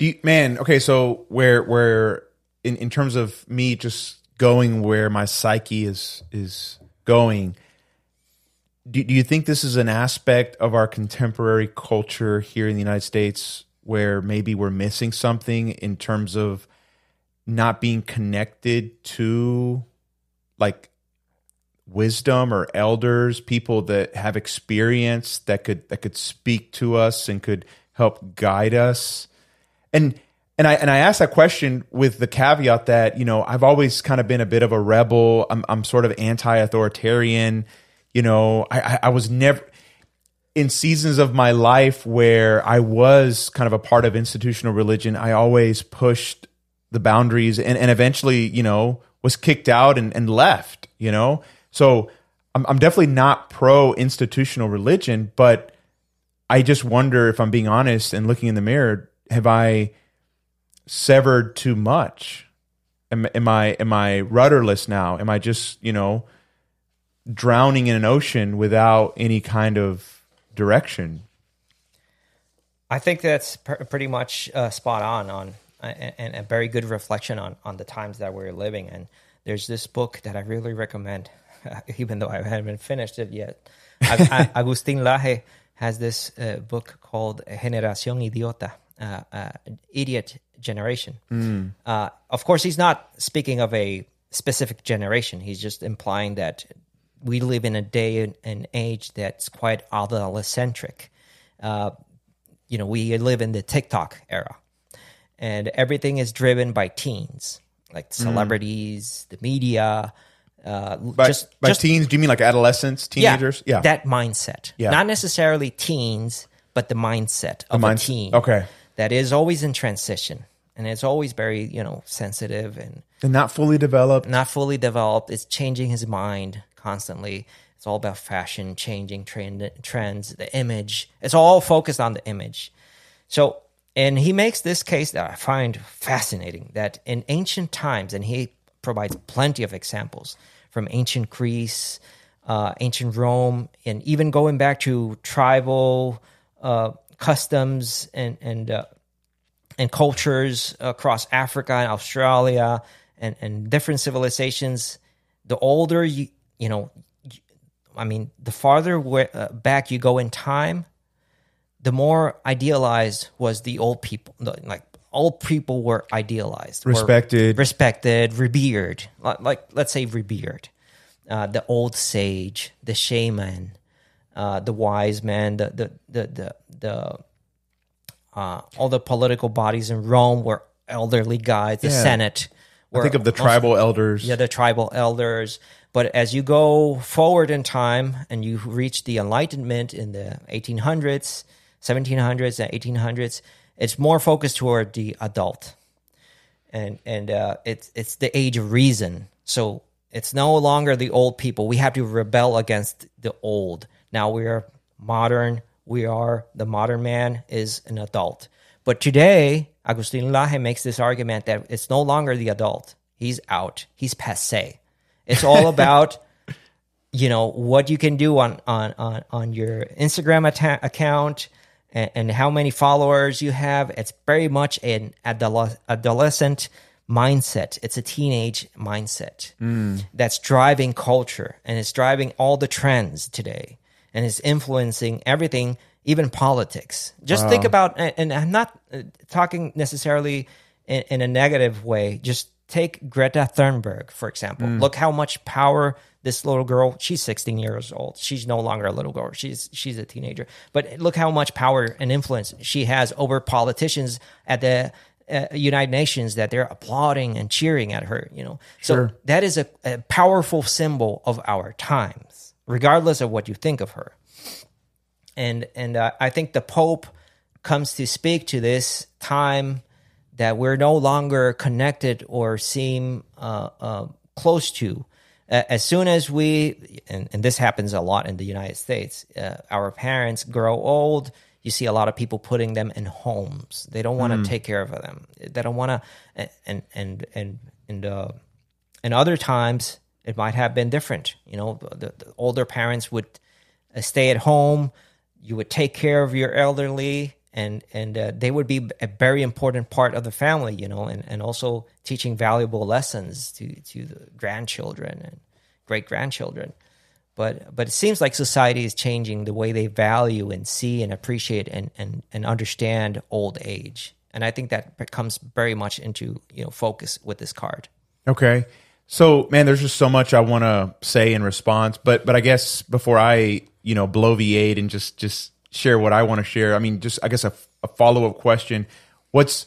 Do you, man, okay, so where where in, in terms of me just going where my psyche is is going, do, do you think this is an aspect of our contemporary culture here in the United States where maybe we're missing something in terms of not being connected to like wisdom or elders, people that have experience that could that could speak to us and could help guide us. And and I and I asked that question with the caveat that, you know, I've always kind of been a bit of a rebel. I'm I'm sort of anti-authoritarian you know, I, I was never in seasons of my life where I was kind of a part of institutional religion. I always pushed the boundaries and, and eventually, you know, was kicked out and, and left, you know? So I'm, I'm definitely not pro institutional religion, but I just wonder if I'm being honest and looking in the mirror, have I severed too much? Am, am I am I rudderless now? Am I just you know drowning in an ocean without any kind of direction. I think that's pr- pretty much uh, spot on on and a very good reflection on on the times that we're living in. There's this book that I really recommend, even though I haven't finished it yet. Agustin Laje has this uh, book called Generación Idiota, uh, uh, Idiot Generation. Mm. of course, he's not speaking of a specific generation. He's just implying that we live in a day and age that's quite adolescent. Uh, you know, we live in the TikTok era, and everything is driven by teens, like celebrities, the media. Uh, By, just by just teens, do you mean like adolescents, teenagers? Yeah. that mindset. Yeah. Not necessarily teens, but the mindset of mind- a teen. okay. That is always in transition and it's always very, you know, sensitive and and not fully developed. not fully developed. It's changing his mind constantly. It's all about fashion, changing trend, trends, the image. It's all focused on the image. So, and he makes this case that I find fascinating that in ancient times, and he provides plenty of examples from ancient Greece, uh, ancient Rome, and even going back to tribal uh, customs and and uh, and cultures across Africa and Australia and, and different civilizations. The older you, you know, I mean, the farther uh, back you go in time, the more idealized was the old people. Like old people were idealized, were Respected. respected, revered. Like, like let's say revered. Uh, the old sage, the shaman, uh, the wise man, the the the the, the uh, all the political bodies in Rome were elderly guys. The Yeah. Senate. I think of the mostly- tribal elders. yeah, the tribal elders. But as you go forward in time and you reach the Enlightenment in the 1800s, 1700s, and 1800s, it's more focused toward the adult, and and uh, it's it's the age of reason. So it's no longer the old people. We have to rebel against the old. Now we are modern. We are the modern man is an adult. But today, Agustin Laje makes this argument that it's no longer the adult. He's out. He's passe. It's all about you know what you can do on on on, on your Instagram atta- account and, and how many followers you have. It's very much an adole- adolescent mindset. It's a teenage mindset hmm. that's driving culture and it's driving all the trends today and it's influencing everything, even politics. Just think about, and and I'm not uh, talking necessarily in, in a negative way. Just take Greta Thunberg, for example. Look how much power this little girl, she's 16 years old. She's no longer a little girl. She's she's a teenager. But look how much power and influence she has over politicians at the uh, United Nations that they're applauding and cheering at her, you know. So Sure. that is a, a powerful symbol of our times, regardless of what you think of her and and uh, I think the Pope comes to speak to this time that we're no longer connected or seem uh, uh, close to. As soon as we, and, and this happens a lot in the United States, uh, our parents grow old. You see a lot of people putting them in homes. They don't want to take care of them. They don't want to, and and and and uh, and other times it might have been different. You know, the, the older parents would uh, stay at home. You would take care of your elderly, and and uh, they would be a very important part of the family. You know, and, and also teaching valuable lessons to to the grandchildren and great grandchildren. But but it seems like society is changing the way they value and see and appreciate and and, and understand old age. And I think that comes very much into you know focus with this card. Okay. So, man, there's just so much I want to say in response, but but I guess before I, you know, bloviate and just just share what I want to share, I mean, just I guess a, a follow up question: What's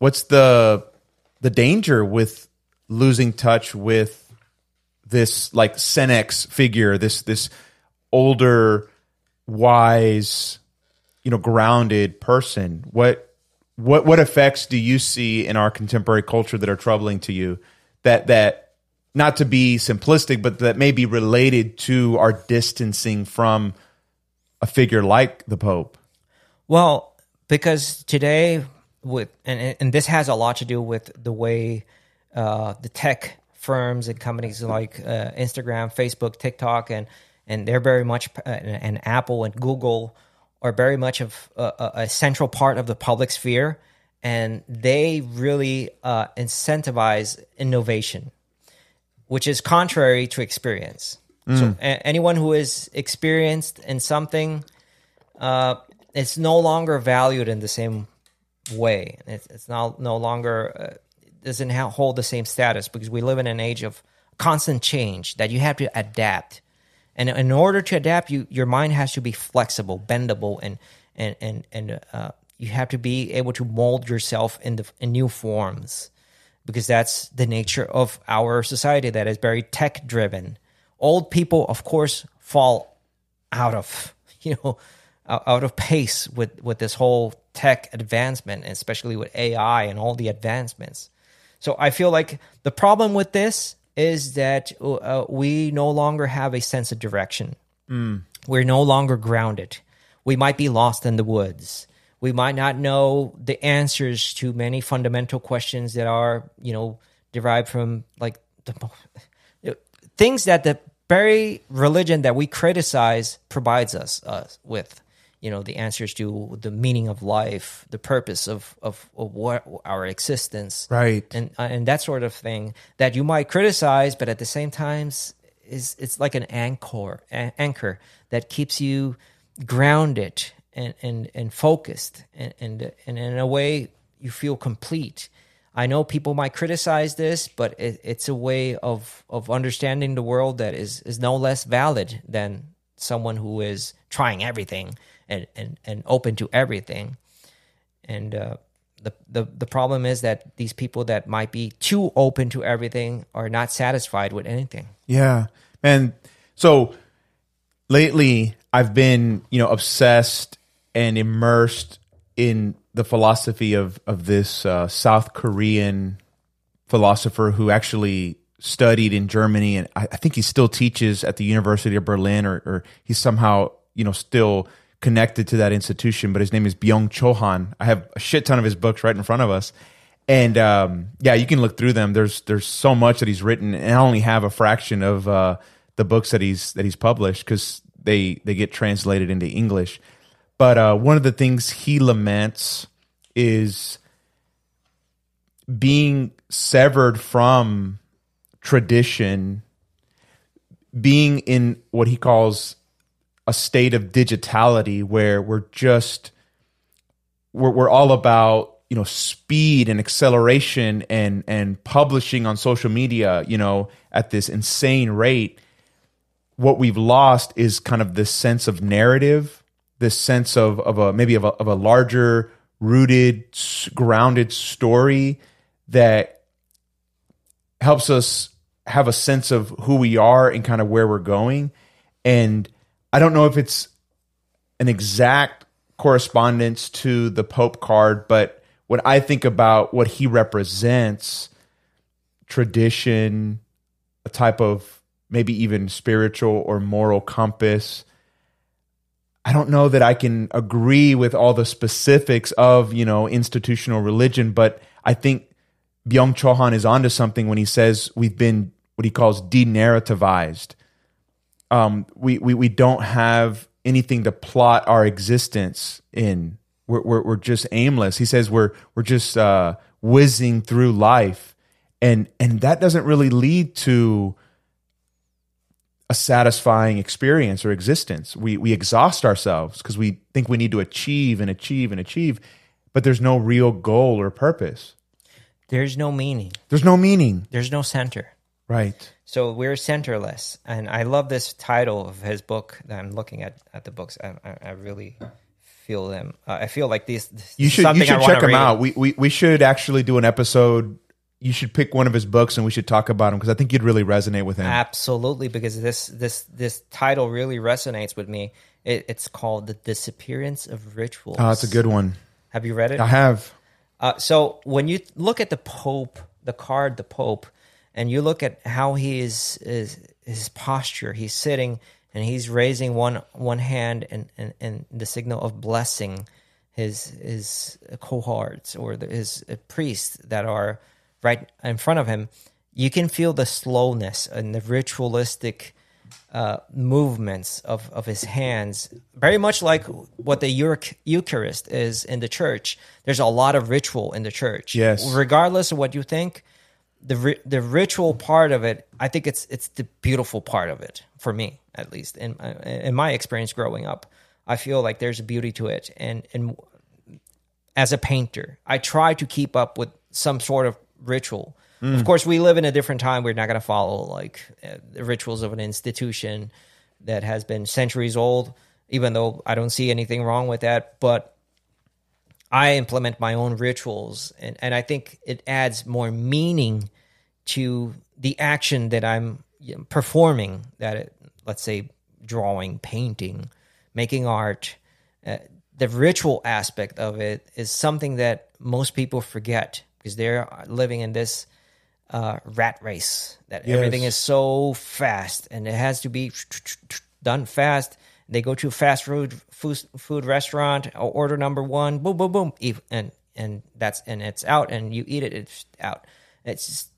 what's the the danger with losing touch with this like Senex figure, this this older, wise, you know, grounded person? What what what effects do you see in our contemporary culture that are troubling to you? That that not to be simplistic, but that may be related to our distancing from a figure like the Pope. Well, because today, with and and this has a lot to do with the way uh, the tech firms and companies like uh, Instagram, Facebook, TikTok, and and they're very much uh, and Apple and Google are very much of a, a- a central part of the public sphere, and they really uh, incentivize innovation which is contrary to experience. So a- anyone who is experienced in something, uh, it's no longer valued in the same way. It's, it's now no longer uh, doesn't ha- hold the same status because we live in an age of constant change that you have to adapt. And in order to adapt, you your mind has to be flexible, bendable, and and and and uh, you have to be able to mold yourself in the in new forms because that's the nature of our society that is very tech driven. Old people, of course, fall out of you know out of pace with with this whole tech advancement, especially with AI and all the advancements. So I feel like the problem with this is that uh, we no longer have a sense of direction. Mm. We're no longer grounded. We might be lost in the woods. We might not know the answers to many fundamental questions that are, you know, derived from like the things that the very religion that we criticize provides us uh, with you know the answers to the meaning of life the purpose of of, of what our existence. Right. And uh, and that sort of thing that you might criticize but at the same time is it's like an anchor anchor that keeps you grounded and and, and focused and, and and in a way you feel complete I know people might criticize this, but it, it's a way of of understanding the world that is is no less valid than someone who is trying everything and and, and open to everything. And uh, the, the the problem is that these people that might be too open to everything are not satisfied with anything. Yeah, and so lately I've been you know obsessed and immersed in the philosophy of of this uh, South Korean philosopher who actually studied in Germany, and I, I, think he still teaches at the University of Berlin, or, or he's somehow you know still connected to that institution. But his name is Byung Chul Han. I have a shit ton of his books right in front of us, and um, yeah, you can look through them. There's there's so much that he's written, and I only have a fraction of uh, the books that he's that he's published because they they get translated into English. But uh, one of the things he laments is being severed from tradition, being in what he calls a state of digitality where we're just we're, we're all about you know speed and acceleration and and publishing on social media you know at this insane rate. What we've lost is kind of this sense of narrative this sense of of a maybe of a, of a larger rooted grounded story that helps us have a sense of who we are and kind of where we're going. And i don't know if it's an exact correspondence to the pope card but when i think about what he represents tradition a type of maybe even spiritual or moral compass I don't know that I can agree with all the specifics of, you know, institutional religion, but I think Byung Chul Han is onto something when he says we've been what he calls denarrativized. Um, we, we, we don't have anything to plot our existence in. We're, we're, we're just aimless. He says we're, we're just uh, whizzing through life. And, and that doesn't really lead to a satisfying experience or existence. We we exhaust ourselves because we think we need to achieve and achieve and achieve, but there's no real goal or purpose. There's no meaning. There's no meaning. There's no center. Right. So we're centerless, and I love this title of his book. That I'm looking at at the books. I, I, I really feel them. Uh, I feel like these. You should you should check them out. We, we we should actually do an episode you should pick one of his books and we should talk about him because I think you'd really resonate with him. Absolutely, because this this this title really resonates with me. It, it's called "The Disappearance of Rituals." Oh, that's a good one. Have you read it? I have. Uh, so when you look at the Pope, the card, the Pope, and you look at how he is, is his posture, he's sitting and he's raising one one hand and and, and the signal of blessing his his cohorts or the, his priests that are right in front of him, you can feel the slowness and the ritualistic uh, movements of, of his hands, very much like what the Eucharist is in the church. There's a lot of ritual in the church. Yes. Regardless of what you think, the the ritual part of it, I think it's it's the beautiful part of it for me, at least in in my experience growing up. I feel like there's a beauty to it, and and as a painter, I try to keep up with some sort of ritual. Mm. Of course, we live in a different time. We're not going to follow like uh, the rituals of an institution that has been centuries old. Even though I don't see anything wrong with that, but I implement my own rituals, and, and I think it adds more meaning to the action that I'm performing. That it, let's say drawing, painting, making art. Uh, the ritual aspect of it is something that most people forget because they're living in this uh, rat race that Yes. everything is so fast and it has to be done fast. They go to a fast food food, food restaurant, order number one, boom, boom, boom, eat, and and that's and it's out, and you eat it, it's out. It's just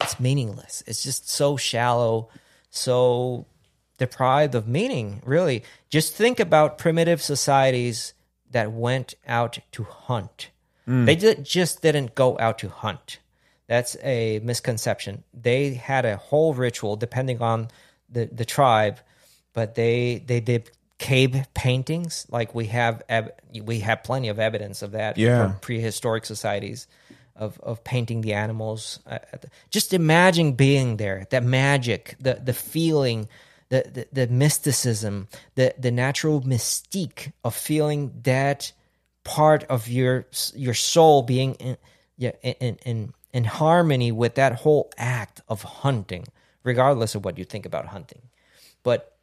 it's meaningless. It's just so shallow, so deprived of meaning. Really, just think about primitive societies that went out to hunt. They did, just didn't go out to hunt. That's a misconception. They had a whole ritual depending on the, the tribe, but they they did cave paintings. Like we have we have plenty of evidence of that Yeah. from prehistoric societies of of painting the animals. Uh, just imagine being there, that magic, the the feeling, the the, the mysticism, the the natural mystique of feeling that part of your your soul being in yeah in in in harmony with that whole act of hunting regardless of what you think about hunting but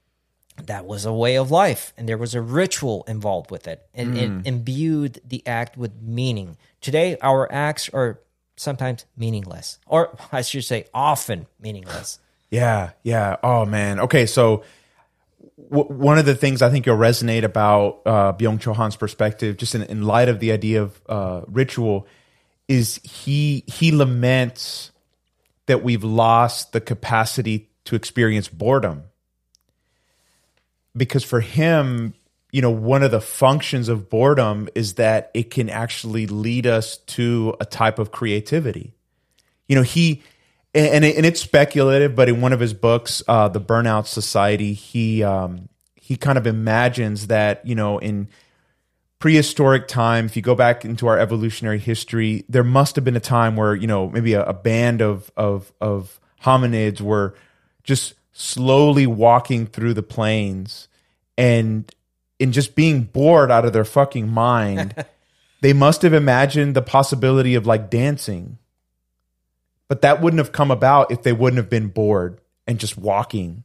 that was a way of life and there was a ritual involved with it and it mm. imbued the act with meaning today our acts are sometimes meaningless or i should say often meaningless Yeah, yeah. Oh man. Okay, so w- one of the things I think you'll resonate about uh, Byung Han's perspective, just in, in light of the idea of uh, ritual, is he he laments that we've lost the capacity to experience boredom. Because for him, you know, one of the functions of boredom is that it can actually lead us to a type of creativity you know he and and it's speculative but in one of his books uh the burnout society he um he kind of imagines that you know in prehistoric time if you go back into our evolutionary history there must have been a time where you know maybe a, a band of of of hominids were just slowly walking through the plains and in just being bored out of their fucking mind. They must have imagined the possibility of like dancing but that wouldn't have come about if they wouldn't have been bored and just walking. And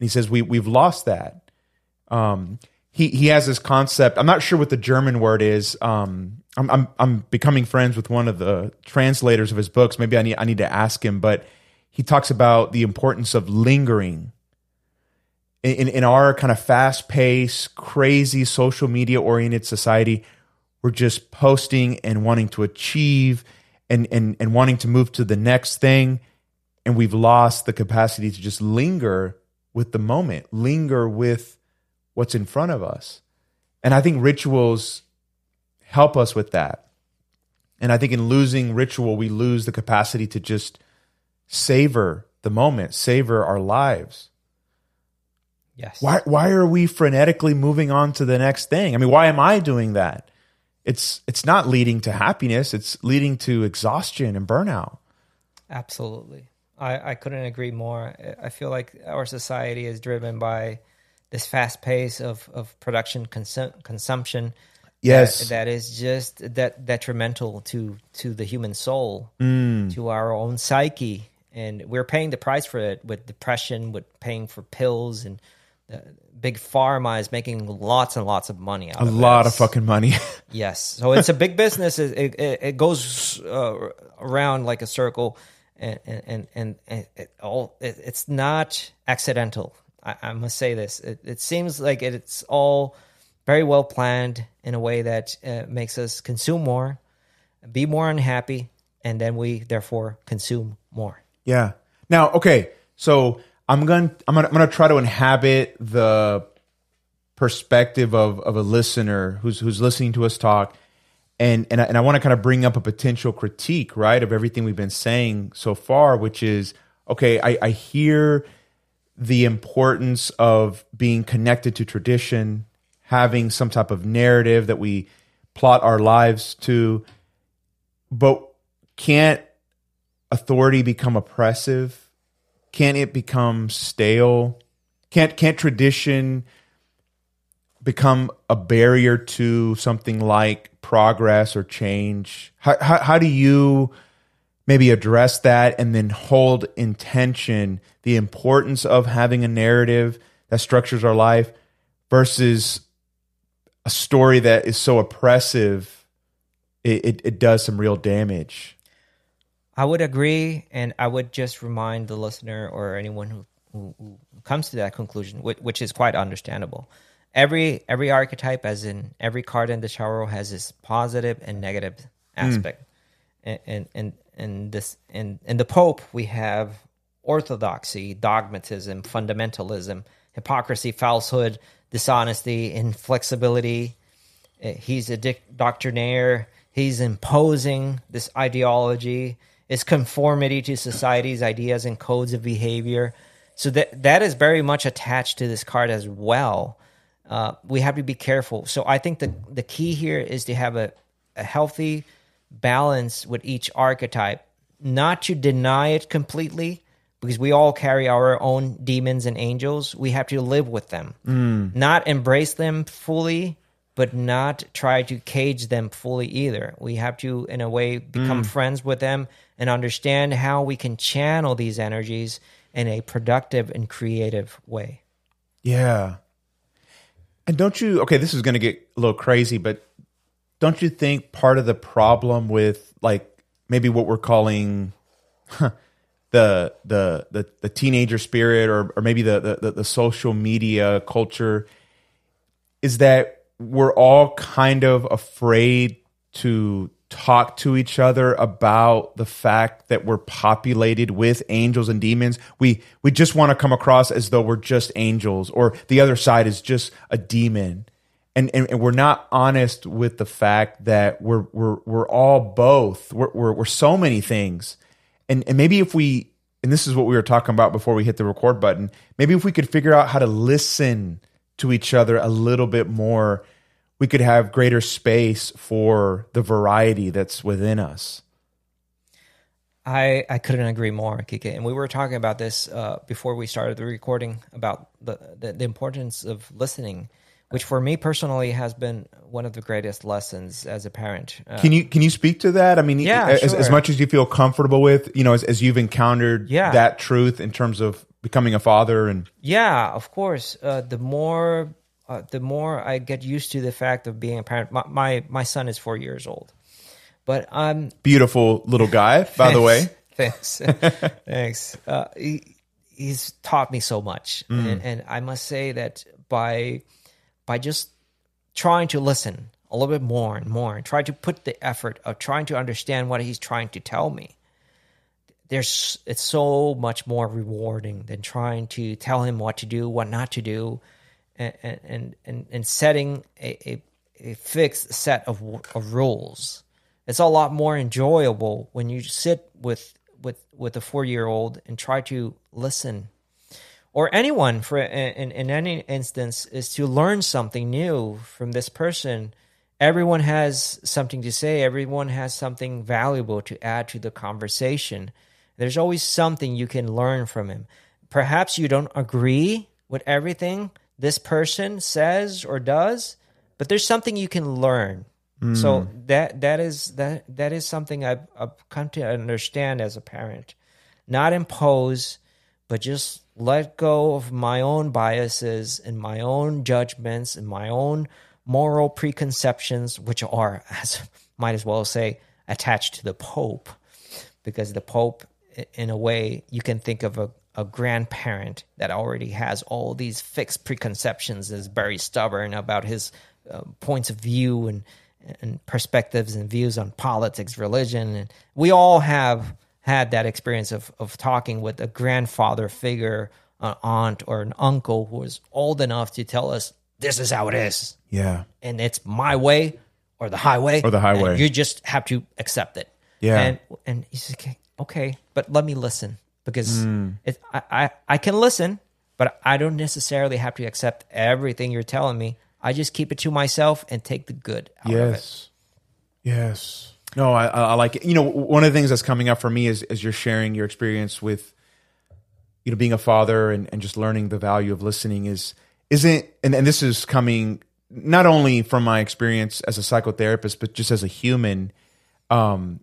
he says we we've lost that. Um, he he has this concept. I'm not sure what the German word is. Um, I'm I'm I'm becoming friends with one of the translators of his books. Maybe I need I need to ask him. But he talks about the importance of lingering. In in, our kind of fast paced, crazy social media oriented society, we're just posting and wanting to achieve and and and wanting to move to the next thing and we've lost the capacity to just linger with the moment linger with what's in front of us. And i think rituals help us with that. And i think in losing ritual we lose the capacity to just savor the moment savor our lives. Yes. Why why are we frenetically moving on to the next thing? I mean why am i doing that it's it's not leading to happiness it's leading to exhaustion and burnout Absolutely. I, I couldn't agree more. I feel like our society is driven by this fast pace of, of production consum- consumption. Yes. That, that is just that detrimental to to the human soul, Mm. to our own psyche, and we're paying the price for it with depression, with paying for pills, and big pharma is making lots and lots of money out a of lot of fucking money Yes. So it's a big business. It it, it- goes uh, around like a circle, and and and, and it all it, it's not accidental. I, I must say this. It, it seems like it's all very well planned in a way that uh, makes us consume more, be more unhappy, and then we therefore consume more. Yeah. Now, okay, so I'm going I'm to I'm to try to inhabit the perspective of of a listener who's who's listening to us talk and and I, and I want to kind of bring up a potential critique, right, of everything we've been saying so far, which is okay, I I hear the importance of being connected to tradition, having some type of narrative that we plot our lives to, but can't authority become oppressive? Can't it become stale? Can't can't tradition become a barrier to something like progress or change? How, how, how do you maybe address that and then hold intention the importance of having a narrative that structures our life versus a story that is so oppressive it, it, it does some real damage I would agree, and I would just remind the listener or anyone who, who, who comes to that conclusion, which, which, is quite understandable. Every every archetype, as in every card in the tarot, has this positive and negative aspect, mm. and and and this in in the Pope we have orthodoxy, dogmatism, fundamentalism, hypocrisy, falsehood, dishonesty, inflexibility. Eh, he's a doctrinaire. He's imposing this ideology is conformity to society's ideas and codes of behavior. So that that is very much attached to this card as well. Uh, we have to be careful. So I think the the key here is to have a, a healthy balance with each archetype, not to deny it completely, because we all carry our own demons and angels. We have to live with them, mm. not embrace them fully, but not try to cage them fully either. We have to, in a way, become mm. friends with them and understand how we can channel these energies in a productive and creative way. Yeah. And don't you, okay, this is going to get a little crazy, but don't you think part of the problem with like maybe what we're calling huh, the, the, the, the teenager spirit or, or maybe the, the, the social media culture is that we're all kind of afraid to talk to each other about the fact that we're populated with angels and demons. We we just want to come across as though we're just angels or the other side is just a demon. And, and, and we're not honest with the fact that we're we're we're all both. We're we're, we're so many things. And and maybe if we and this is what we were talking about before we hit the record button, maybe if we could figure out how to listen to each other a little bit more, we could have greater space for the variety that's within us. I, I couldn't agree more, Quique. And we were talking about this uh, before we started the recording about the, the, the, importance of listening, which for me personally has been one of the greatest lessons as a parent. Uh, can you can you speak to that? I mean, yeah, as, sure. as much as you feel comfortable with, you know, as, as you've encountered yeah. that truth in terms of becoming a father and yeah, of course. Uh, the more uh, the more I get used to the fact of being a parent. My my, my son is four years old, but I'm beautiful little guy. by the way, thanks, thanks. Uh, he, he's taught me so much, mm. and, and I must say that by by just trying to listen a little bit more and more, and try to put the effort of trying to understand what he's trying to tell me there's it's so much more rewarding than trying to tell him what to do, what not to do, and and and, setting a, a, a fixed set of of rules. It's a lot more enjoyable when you sit with with with a four year old and try to listen, or anyone for in in any instance is to learn something new from this person. Everyone has something to say. Everyone has something valuable to add to the conversation. There's always something you can learn from him. Perhaps you don't agree with everything, this person says or does, but there's something you can learn. Mm. So that that is that that is something I've, I've come to understand as a parent. Not impose, but just let go of my own biases and my own judgments and my own moral preconceptions, which are, as might as well say, attached to the Pope, because the Pope, in a way, you can think of a a grandparent that already has all these fixed preconceptions is very stubborn about his uh, points of view and and perspectives and views on politics, religion, and we all have had that experience of of talking with a grandfather figure, an aunt or an uncle who is old enough to tell us this is how it is. Yeah, and it's my way or the highway or the highway. You just have to accept it. Yeah, and and he's like, okay, but let me listen because mm. it, I, I, I can listen, but I don't necessarily have to accept everything you're telling me. I just keep it to myself and take the good out yes. of it. Yes. No, I, I like it. You know, one of the things that's coming up for me is as you're sharing your experience with, you know, being a father and, and just learning the value of listening is isn't and, and this is coming not only from my experience as a psychotherapist, but just as a human, um,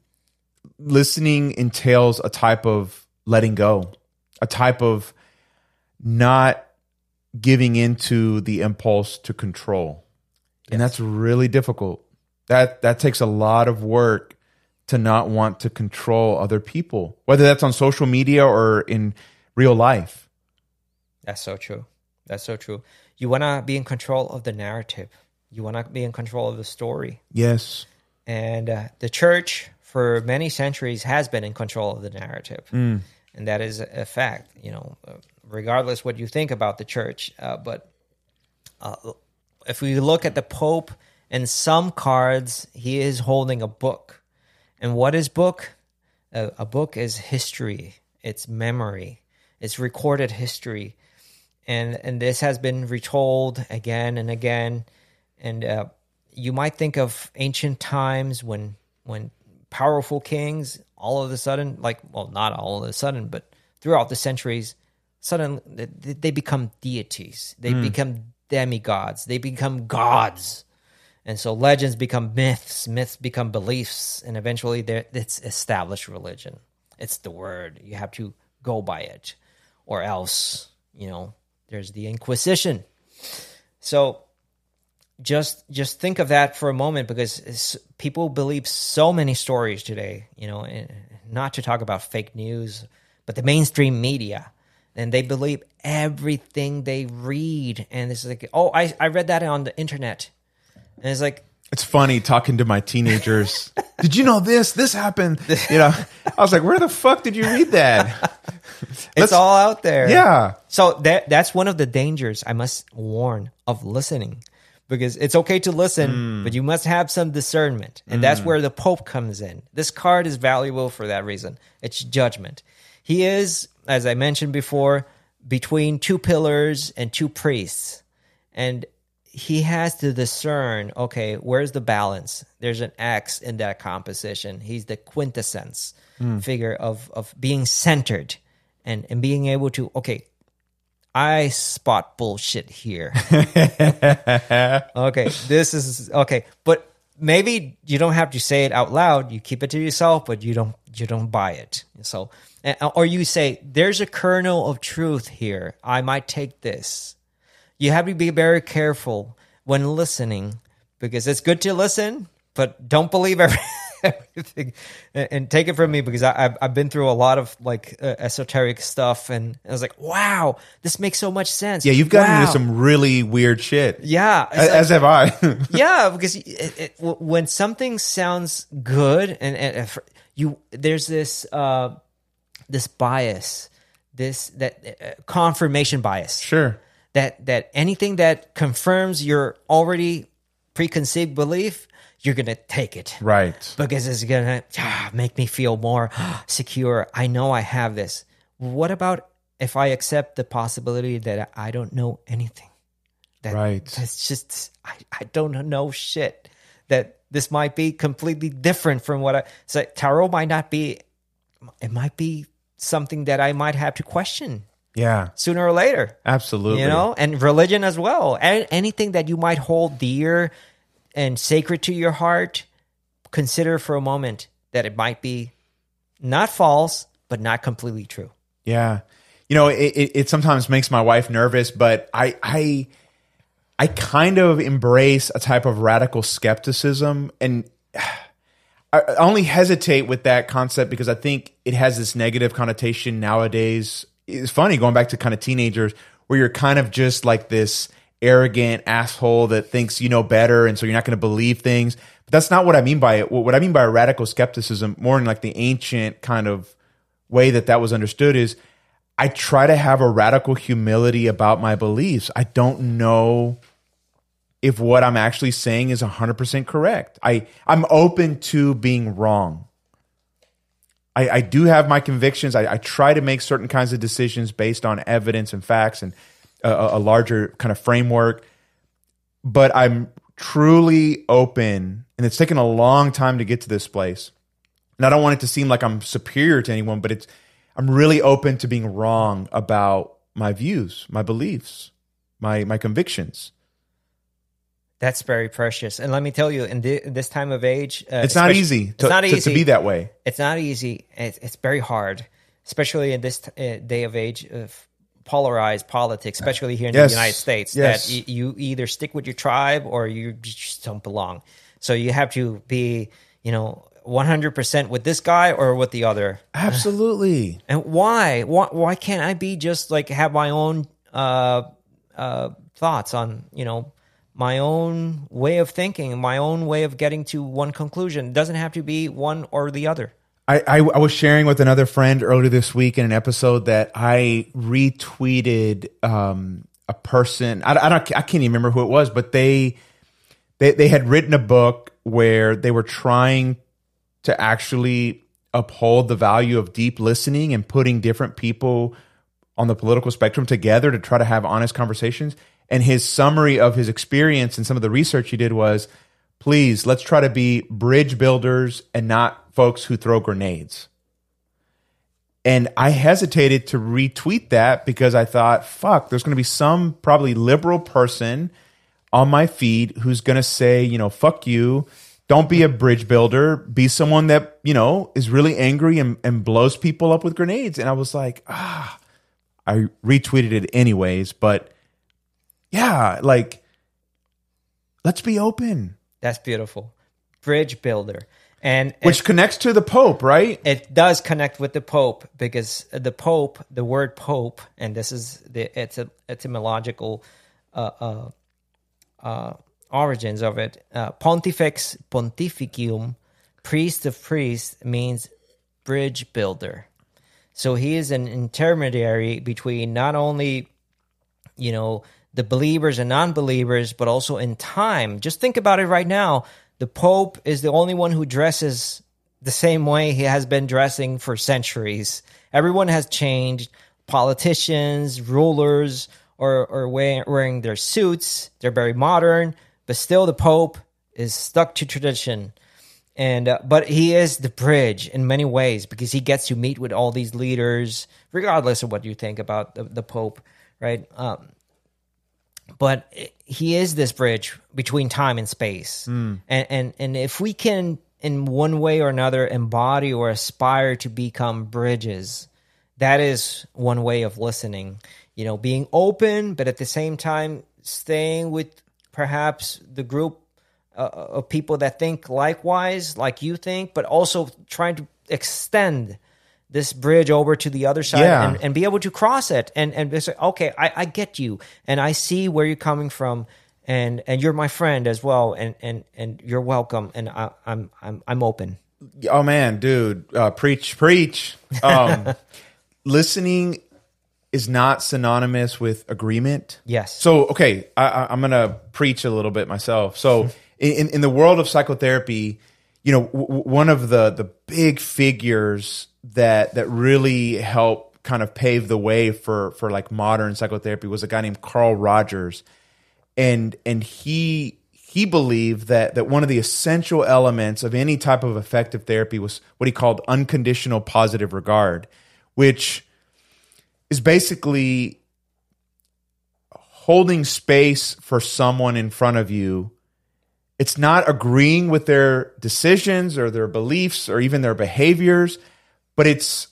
listening entails a type of letting go, a type of not giving into the impulse to control. And that's really difficult. That that takes a lot of work to not want to control other people, whether that's on social media or in real life. That's so true. That's so true. You want to be in control of the narrative. You want to be in control of the story. Yes. And uh, the church, for many centuries, has been in control of the narrative, and that is a fact. You know, regardless what you think about the church, uh, but uh, if we look at the Pope and some cards, he is holding a book. And what is book? A, a book is history. It's memory. It's recorded history, and and this has been retold again and again. And uh, you might think of ancient times when when powerful kings all of a sudden, like well, not all of a sudden, but throughout the centuries, suddenly they they become deities. They hmm. become demigods. They become gods. And so legends become myths, myths become beliefs, and eventually there it's established religion. It's the word. You have to go by it. Or else, you know, there's the Inquisition. So just just think of that for a moment because people believe so many stories today, you know, and not to talk about fake news, but the mainstream media. And they believe everything they read. And it's like, oh, I, I read that on the internet. And it's like, It's funny talking to my teenagers. did you know this? This happened. You know, I was like, where the fuck did you read that? it's all out there. Yeah. So that that's one of the dangers I must warn of listening. Because it's okay to listen, hmm. but you must have some discernment. And that's hmm. where the Pope comes in. This card is valuable for that reason. It's judgment. He is, as I mentioned before, between two pillars and two priests. And he has to discern okay, where's the balance? There's an X in that composition. He's the quintessence hmm. figure of, of being centered and, and being able to, okay, I spot bullshit here. okay, this is okay, but maybe you don't have to say it out loud. You keep it to yourself, but you don't you don't buy it. So, or you say there's a kernel of truth here. I might take this. You have to be very careful when listening because it's good to listen, but don't believe every, everything. And, and take it from me because I, I've I've been through a lot of like uh, esoteric stuff, and I was like, wow, this makes so much sense. Yeah, you've gotten Wow. into some really weird shit. Yeah, As, like- as have I. yeah, because it, it, when something sounds good, and, and you there's this uh, this bias, this that uh, confirmation bias sure. that that anything that confirms your already preconceived belief, you're gonna take it Right. because it's gonna ah, make me feel more secure. I know I have this. What about if I accept the possibility that I don't know anything? That, Right. That's just I, I don't know shit. That this might be completely different from what I so tarot might not be. It might be something that I might have to question Yeah. sooner or later Absolutely. you know and religion as well and anything that you might hold dear and sacred to your heart consider for a moment that it might be not false but not completely true Yeah. You know, it, it, it sometimes makes my wife nervous, but I, I, I kind of embrace a type of radical skepticism and I I only hesitate with that concept because I think it has this negative connotation nowadays. It's funny going back to kind of teenagers where you're kind of just like this arrogant asshole that thinks you know better and so you're not going to believe things. But that's not what I mean by it. What I mean by radical skepticism, more in like the ancient kind of way that that was understood is I try to have a radical humility about my beliefs. I don't know if what I'm actually saying is 100% correct. I, I'm open to being wrong. I, I do have my convictions. I, I try to make certain kinds of decisions based on evidence and facts and a, a larger kind of framework. But I'm truly open, and it's taken a long time to get to this place. And I don't want it to seem like I'm superior to anyone, but it's I'm really open to being wrong about my views, my beliefs, my my convictions. That's very precious. And let me tell you, in thi- this time of age, uh, It's not easy to, it's not easy to be that way. It's not easy. It's, it's very hard, especially in this uh, day of age of polarized politics, especially here in Yes. the United States. Yes. That y- you either stick with your tribe or you just don't belong. So you have to be, you know, one hundred percent with this guy or with the other. Absolutely. And why? Why? Why can't I be just like have my own uh, uh, thoughts on you know my own way of thinking, my own way of getting to one conclusion? It doesn't have to be one or the other. I, I, I was sharing with another friend earlier this week in an episode that I retweeted um, a person. I, I don't. I can't even remember who it was, but they they they had written a book where they were trying to actually uphold the value of deep listening and putting different people on the political spectrum together to try to have honest conversations. And his summary of his experience and some of the research he did was please, let's try to be bridge builders and not folks who throw grenades. And I hesitated to retweet that because I thought, fuck, there's going to be some probably liberal person on my feed who's going to say, you know, fuck you. Don't be a bridge builder. Be someone that, you know, is really angry and, and blows people up with grenades. And I was like, ah, I retweeted it anyways. But yeah, like, let's be open, That's beautiful. Bridge builder. And which connects to the Pope, right? it does connect with the Pope because the Pope, the word Pope, and this is the etym- etymological uh, uh, uh, origins of it. Uh, Pontifex Pontificium, priest of priests, means bridge builder. So he is an intermediary between not only you know the believers and non-believers but also in time. Just think about it right now. The pope is the only one who dresses the same way he has been dressing for centuries. Everyone has changed. Politicians rulers are, wearing, wearing their suits. They're very modern but still the pope is stuck to tradition. And uh, but he is the bridge in many ways because he gets to meet with all these leaders regardless of what you think about the, the pope right? Um, but he is this bridge between time and space. And, and and if we can in one way or another embody or aspire to become bridges that is one way of listening you know being open but at the same time staying with perhaps the group uh, of people that think likewise like you think but also trying to extend this bridge over to the other side Yeah. and, and be able to cross it and and say, okay I, I get you and i see where you're coming from and and you're my friend as well and and and you're welcome and I, i'm i'm i'm open Oh man, dude, uh, preach, preach. Um, listening is not synonymous with agreement. Yes. So okay, I, I, I'm gonna preach a little bit myself. So in in the world of psychotherapy, you know, w- one of the the big figures that that really helped kind of pave the way for for like modern psychotherapy was a guy named Carl Rogers and and he he believed that that one of the essential elements of any type of effective therapy was what he called unconditional positive regard, which is basically holding space for someone in front of you. It's not agreeing with their decisions or their beliefs or even their behaviors, but it's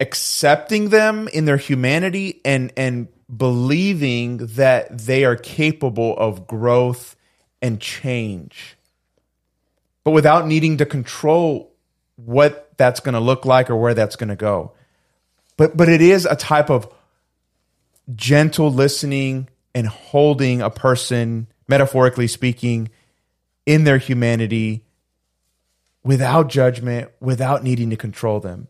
accepting them in their humanity and and believing that they are capable of growth and change. But without needing to control what that's going to look like or where that's going to go. But but it is a type of gentle listening and holding a person metaphorically speaking in their humanity without judgment without needing to control them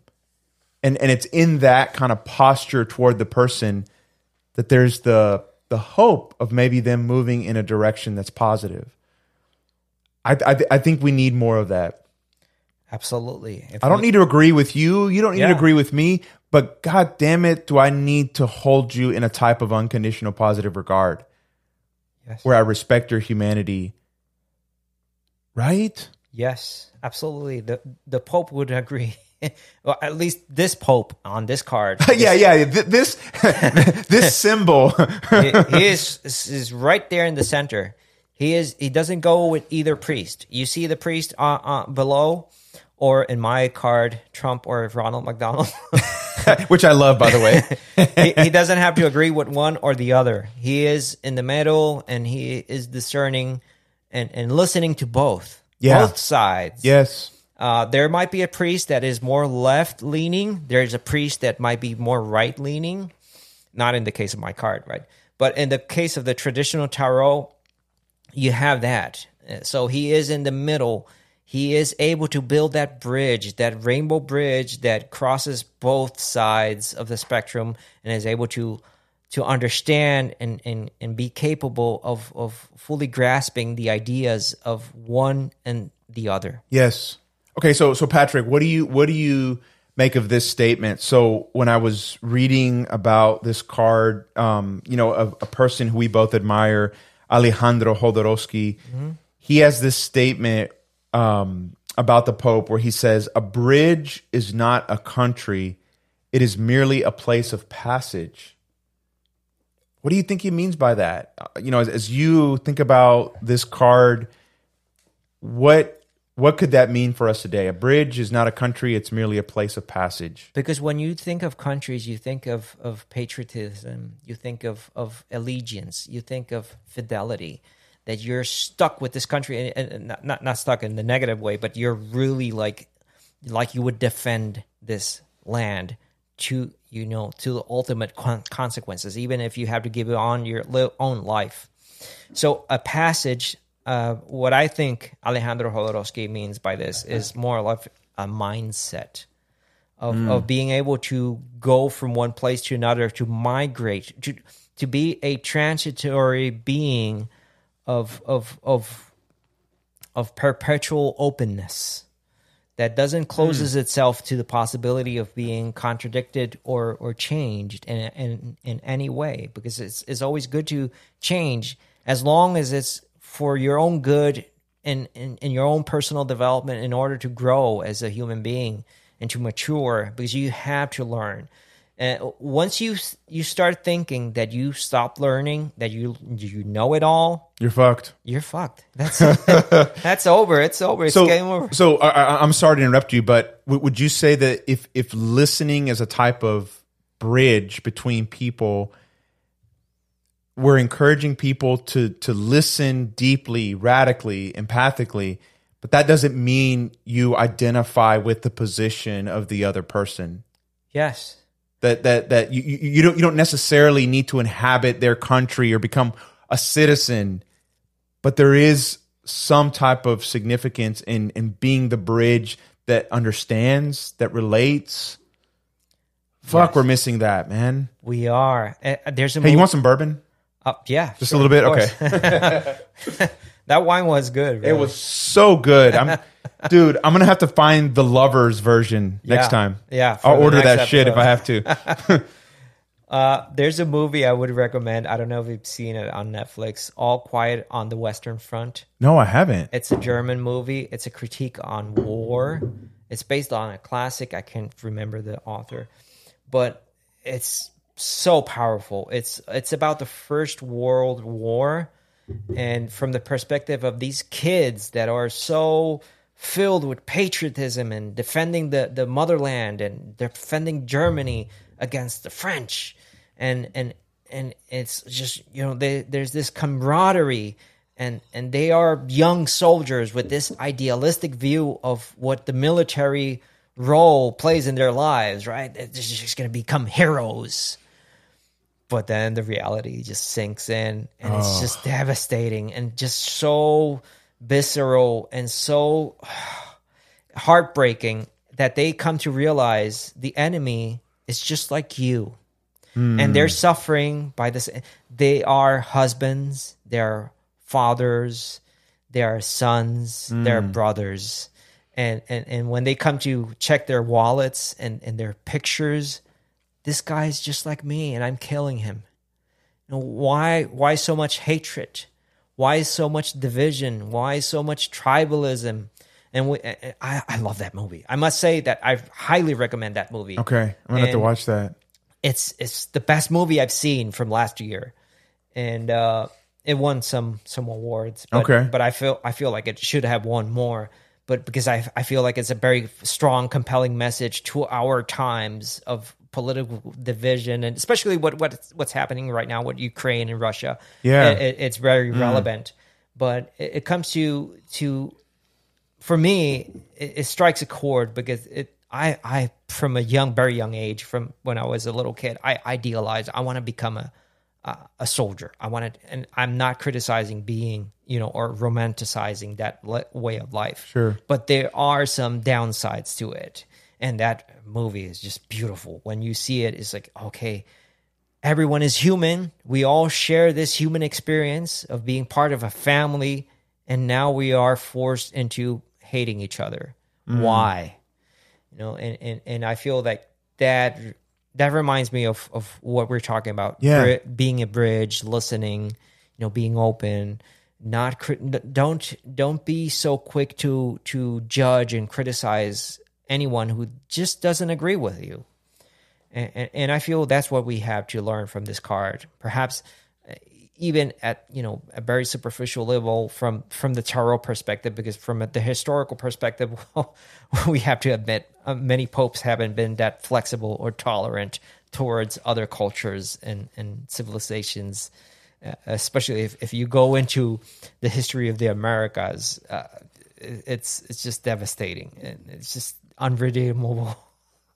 and and it's in that kind of posture toward the person that there's the the hope of maybe them moving in a direction that's positive. I I, I think we need more of that. absolutely If I don't we- need to agree with you. You don't need to agree with me. But God damn it, do I need to hold you in a type of unconditional positive regard Yes. where I respect your humanity? Right? Yes, absolutely. The the Pope would agree. well, at least this Pope on this card. yeah, yeah. This this symbol. he, he is is right there in the center. He is he doesn't go with either priest. You see the priest uh, uh, below, or in my card, Trump or Ronald McDonald. which I love, by the way. he, he doesn't have to agree with one or the other. He is in the middle, and he is discerning and and listening to both, Yeah. both sides. yes. Uh, there might be a priest that is more left leaning. There's a priest that might be more right leaning. Not in the case of my card, right? But in the case of the traditional tarot, you have that. So he is in the middle. He is able to build that bridge, that rainbow bridge that crosses both sides of the spectrum and is able to to understand and, and, and be capable of, of fully grasping the ideas of one and the other. Yes. Okay, so so Patrick, what do you what do you make of this statement? So when I was reading about this card, um, you know, a, a person who we both admire, Alejandro Jodorowsky, he has this statement um, about the Pope where he says, "A bridge is not a country; it is merely a place of passage." What do you think he means by that? Uh, You know, as, as you think about this card, what what could that mean for us today? A bridge is not a country; it's merely a place of passage. Because when you think of countries, you think of, of patriotism, you think of, of allegiance, you think of fidelity, that you're stuck with this country, and, not, not not stuck in the negative way, but you're really like like you would defend this land to you know to the ultimate con- consequences, even if you have to give it on your li- own life. So a passage, uh, what I think Alejandro Jodorowsky means by this is more like a mindset of, of being able to go from one place to another, to migrate, to to be a transitory being of of of of perpetual openness that doesn't closes hmm. itself to the possibility of being contradicted or or changed in in in any way because it's it's always good to change as long as it's for your own good and in, in your own personal development in order to grow as a human being and to mature because you have to learn and once you you start thinking that you stop learning that you you know it all You're fucked. you're fucked. That's that's over. It's over. It's So, game over. so I, I'm sorry to interrupt you, but would you say that if if listening is a type of bridge between people, we're encouraging people to to listen deeply, radically, empathically, but that doesn't mean you identify with the position of the other person. yes that that that you, you don't you don't necessarily need to inhabit their country or become a citizen, but there is some type of significance in in being the bridge that understands, that relates. Fuck, Yes. we're missing that, man. We are. Uh, there's a Hey, you want some bourbon? uh, yeah, Just a little bit? Okay. that wine was good. It was so good. I'm, dude. I'm gonna have to find the lovers version next Yeah. time. Yeah, for I'll the order next that shit if I have to. Uh, there's a movie I would recommend. I don't know if you've seen it on Netflix. All Quiet on the Western Front. No, I haven't. It's a German movie. It's a critique on war. It's based on a classic. I can't remember the author, but it's so powerful. It's it's about the First World War, and from the perspective of these kids that are so filled with patriotism and defending the the motherland and defending Germany against the French, and and and it's just you know they, there's this camaraderie and and they are young soldiers with this idealistic view of what the military role plays in their lives right? They're just going to become heroes. But then the reality just sinks in and it's just devastating and just so visceral and so heartbreaking that they come to realize the enemy is just like you. And hmm. they're suffering by this they are husbands they're fathers they're sons they're hmm. brothers. And, and and when they come to check their wallets and and their pictures this guy's just like me and i'm killing him. You know, why why so much hatred why so much division why so much tribalism and we, I, I love that movie i must say that i highly recommend that movie Okay, I'm gonna have to watch that. it's it's the best movie I've seen from last year, and uh, it won some some awards. But, Okay. but I feel I feel like it should have won more. But because I I feel like it's a very strong, compelling message to our times of political division and especially what what what's happening right now with Ukraine and Russia. Yeah. It- it- it's very mm. relevant. But it, it comes to to for me, it, it strikes a chord because it. I, I, from a young, very young age, from when I was a little kid, I idealized. I want to become a, a, a soldier. I want to, and I'm not criticizing being, you know, or romanticizing that le- way of life. Sure. But there are some downsides to it, and that movie is just beautiful. When you see it, it's like, okay, everyone is human. We all share this human experience of being part of a family, and now we are forced into hating each other. Mm. Why? You know, and, and, and I feel like that that reminds me of, of what we're talking about. Yeah. Being a bridge, listening, you know, being open, not don't don't be so quick to to judge and criticize anyone who just doesn't agree with you and, and, and I feel that's what we have to learn from this card. Perhaps uh, even at you know a very superficial level from from the tarot perspective, because from the historical perspective, well, we have to admit uh, many popes haven't been that flexible or tolerant towards other cultures and and civilizations. Uh, especially if, if you go into the history of the Americas, uh, it's it's just devastating and it's just unredeemable.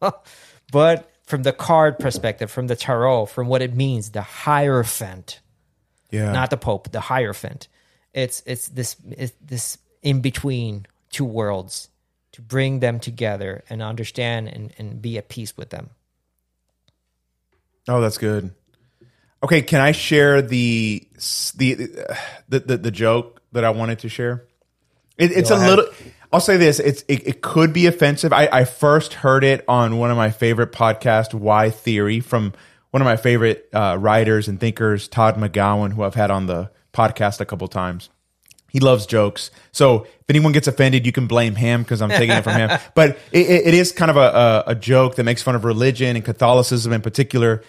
but from the card perspective, from the tarot, from what it means, the hierophant, Yeah. not the pope, the hierophant. It's it's this it's this in between two worlds to bring them together and understand and, and be at peace with them. Oh, that's good. Okay, can I share the the the the, the joke that I wanted to share? It, it's Go a ahead. little. I'll say this: it's it, it could be offensive. I, I first heard it on one of my favorite podcasts, Why Theory, from one of my favorite uh, writers and thinkers, Todd McGowan, who I've had on the podcast a couple times. He loves jokes. So if anyone gets offended, you can blame him because I'm taking it from him. But it, it is kind of a, a, a joke that makes fun of religion and Catholicism in particular.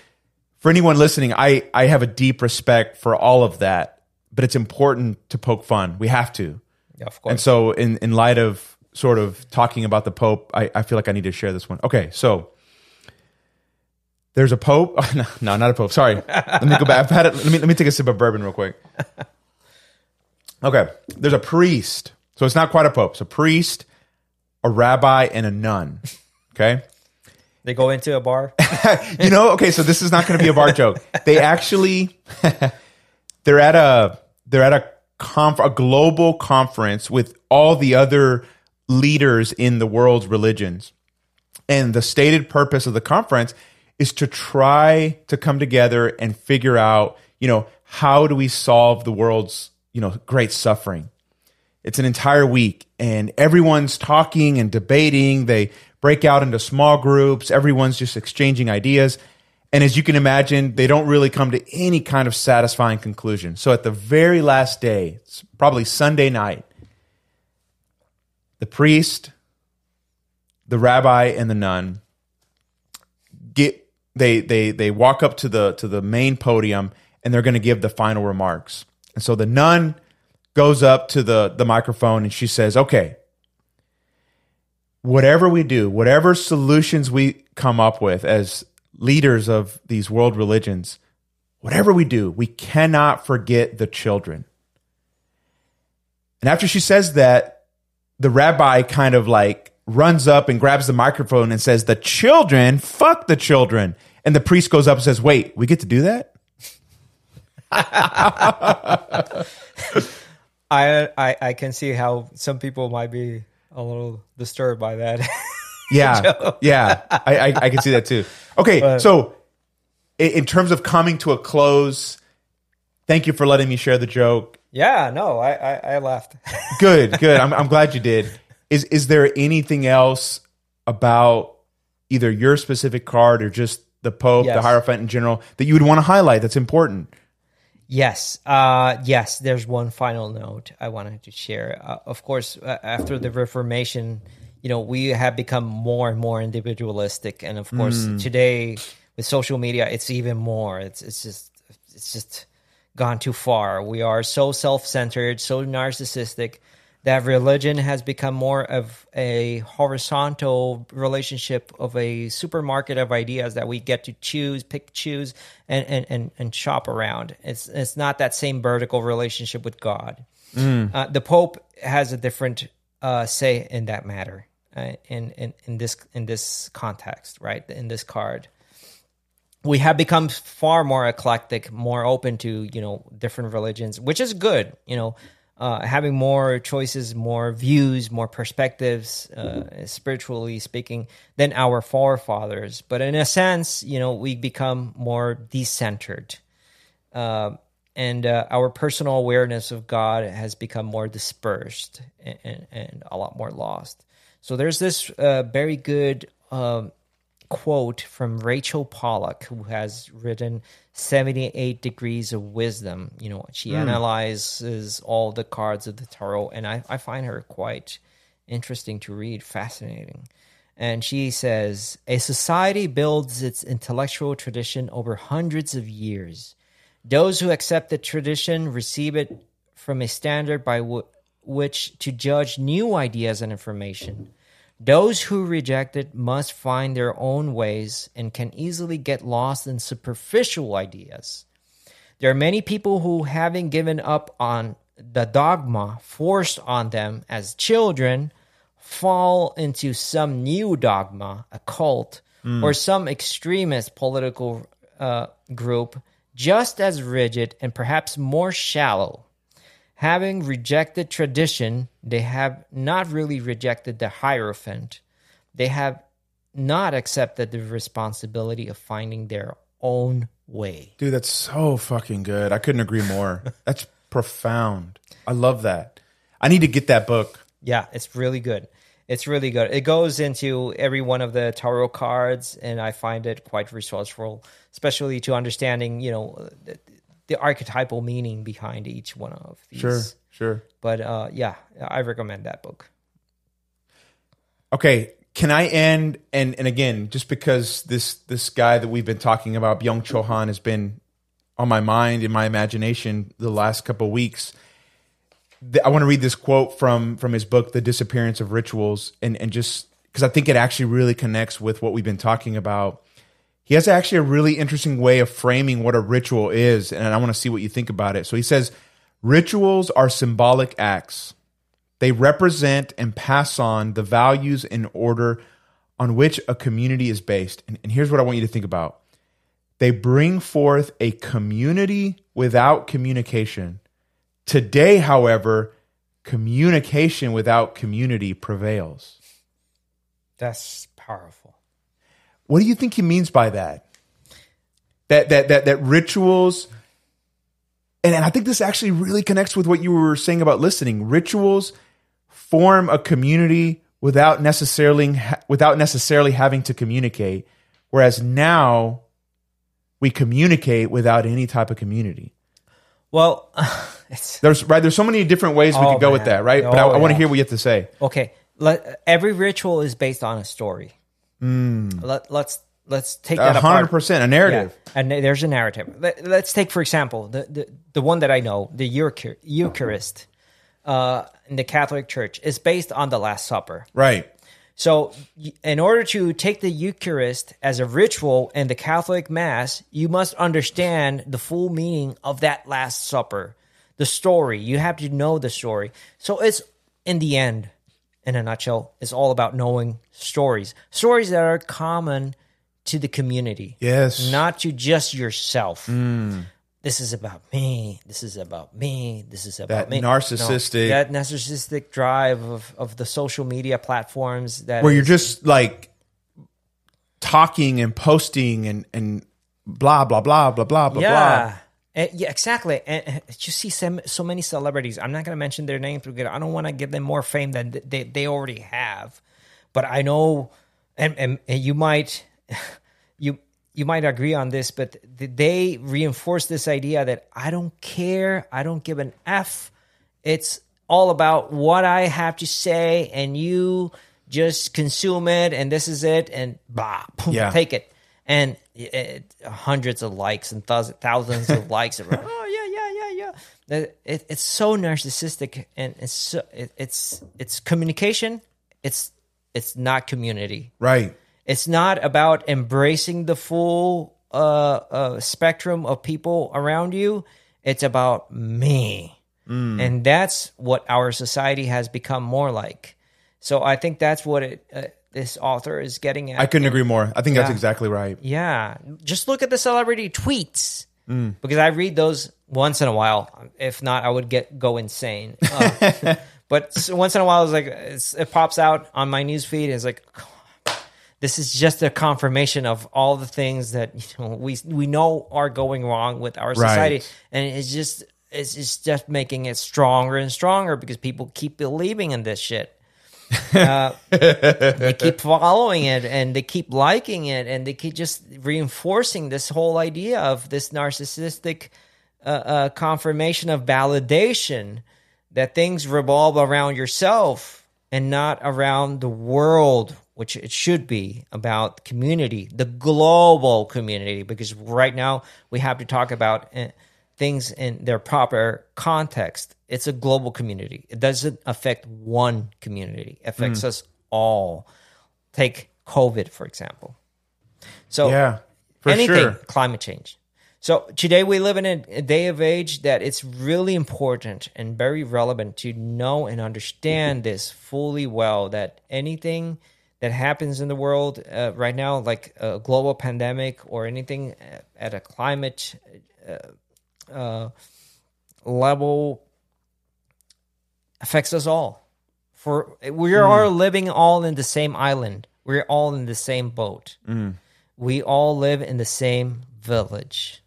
For anyone listening, I, I have a deep respect for all of that, but it's important to poke fun. We have to. Yeah, of course. And so, in, in light of sort of talking about the Pope, I, I feel like I need to share this one. Okay, so there's a Pope. no, no, not a Pope. Sorry. Let me go back. I've had it. Let me let me take a sip of bourbon real quick. Okay, there's a priest. So it's not quite a Pope. It's a priest, a rabbi, and a nun. Okay. they go into a bar. you know, okay, so this is not going to be a bar joke. They actually they're at a they're at a conf- a global conference with all the other leaders in the world's religions. And the stated purpose of the conference is to try to come together and figure out, you know, how do we solve the world's, you know, great suffering? It's an entire week and everyone's talking and debating. They break out into small groups. Everyone's just exchanging ideas. And as you can imagine, they don't really come to any kind of satisfying conclusion. So at the very last day, probably Sunday night, the priest, the rabbi, and the nun get they they they walk up to the to the main podium and they're going to give the final remarks. And so the nun goes up to the the microphone and she says, "Okay, whatever we do, whatever solutions we come up with as leaders of these world religions, whatever we do, we cannot forget the children." And after she says that, the rabbi kind of like runs up and grabs the microphone and says, The children, fuck the children. And the priest goes up and says, Wait, we get to do that? I, I I can see how some people might be a little disturbed by that. Yeah. yeah. I, I, I can see that too. Okay. so, in, in terms of coming to a close, thank you for letting me share the joke. yeah, no, I I, I laughed. Good, good. I'm, I'm glad you did. Is is there anything else about either your specific card or just the Pope, the Hierophant in general that you would want to highlight that's important? Yes, uh, yes. There's one final note I wanted to share. Uh, of course, uh, after the Reformation, you know, we have become more and more individualistic, and of course, today with social media, it's even more. It's it's just it's just gone too far. We are so self centered, so narcissistic that religion has become more of a horizontal relationship of a supermarket of ideas that we get to choose, pick, choose, and and and, and shop around. It's it's not that same vertical relationship with God. Uh, the Pope has a different uh, say in that matter. Uh, in, in in this in this context, right? In this card, we have become far more eclectic, more open to you know different religions, which is good. You know, uh, having more choices, more views, more perspectives, uh, spiritually speaking, than our forefathers. But in a sense, you know, we become more decentered, uh, and uh, our personal awareness of God has become more dispersed and, and, and a lot more lost. So there's this uh, very good. Um, quote from Rachel Pollack, who has written 78 Degrees of Wisdom. You know, she analyzes all the cards of the tarot, and I, I find her quite interesting to read, fascinating. And she says, A society builds its intellectual tradition over hundreds of years. Those who accept the tradition receive it from a standard by w- which to judge new ideas and information. Those who reject it must find their own ways and can easily get lost in superficial ideas. There are many people who, having given up on the dogma forced on them as children, fall into some new dogma, a cult, or some extremist political uh, group just as rigid and perhaps more shallow. Having rejected tradition, they have not really rejected the Hierophant. They have not accepted the responsibility of finding their own way. Dude, that's so fucking good. I couldn't agree more. that's profound. I love that. I need to get that book. Yeah, it's really good. It's really good. It goes into every one of the tarot cards, and I find it quite resourceful, especially to understanding, you know, the, archetypal meaning behind each one of these. Sure, sure. But uh, yeah, I recommend that book. Okay, can I end and and again, just because this this guy that we've been talking about, Byung Chul Han, has been on my mind in my imagination the last couple of weeks. I want to read this quote from from his book, The Disappearance of Rituals, and and just because I think it actually really connects with what we've been talking about. He has actually a really interesting way of framing what a ritual is, and I want to see what you think about it. So he says, rituals are symbolic acts. They represent and pass on the values and order on which a community is based. And, and here's what I want you to think about they bring forth a community without communication. Today, however, communication without community prevails. That's powerful. What do you think he means by that? That that that that rituals and, and I think this actually really connects with what you were saying about listening. Rituals form a community without necessarily without necessarily having to communicate, whereas now we communicate without any type of community. Well, it's There's right. There's so many different ways we Oh, could go with that, right? but I, Oh, I want to yeah. hear what you have to say. okay. Let, every ritual is based on a story. Let, let's let's take that A hundred percent a narrative. Yeah, and there's a narrative. Let, us take, for example, the, the the one that I know, the Eucharist uh, in the Catholic Church is based on the Last Supper. Right. So, in order to take the Eucharist as a ritual in the Catholic Mass, you must understand the full meaning of that Last Supper, the story. You have to know the story. So, it's in the end, in a nutshell, it's all about knowing stories, stories that are common to the community Yes. not to just yourself. Hmm. This is about me. This is about me. This is about That me. narcissistic- that narcissistic drive of, of the social media platforms that where you're just like talking and posting and and blah blah blah blah blah blah yeah. And- yeah, exactly. And and you see some, so many celebrities. I'm not going to mention their names because I don't want to give them more fame than they, they already have. But I know, and, and, and you might, you you might agree on this, but they reinforce this idea that I don't care, I don't give an f. It's all about what I have to say, and you just consume it, and this is it, and blah, boom, Yeah. take it and it, hundreds of likes and thousands, thousands of likes. oh yeah, yeah, that it, it's so narcissistic and it's so, it, it's it's communication. It's it's not community. Right. It's not about embracing the full uh, uh, spectrum of people around you. It's about me, and that's what our society has become more like. So I think that's what it, uh, this author is getting at. I couldn't agree more. I think that's exactly right. Yeah, just look at the celebrity tweets Mm. because I read those once in a while. If not, I would get go insane. Uh, but once in a while, it's like it's, it pops out on my news feed. It's like this is just a confirmation of all the things that you know we we know are going wrong with our society, Right. and it's just it's just making it stronger and stronger because people keep believing in this shit they keep following it and they keep liking it and they keep just reinforcing this whole idea of this narcissistic uh, uh, confirmation of validation that things revolve around yourself and not around the world which it should be about community the global community because right now we have to talk about uh, things in their proper context it's a global community. It doesn't affect one community. It affects us all. Take covid for example. So Yeah, for anything sure. climate change. So today we live in a, day of age that it's really important and very relevant to know and understand this fully well that anything that happens in the world uh, right now like a global pandemic or anything uh, at a climate uh, level affects us all. For we are mm. living all in the same island. We're all in the same boat. Mm. We all live in the same village.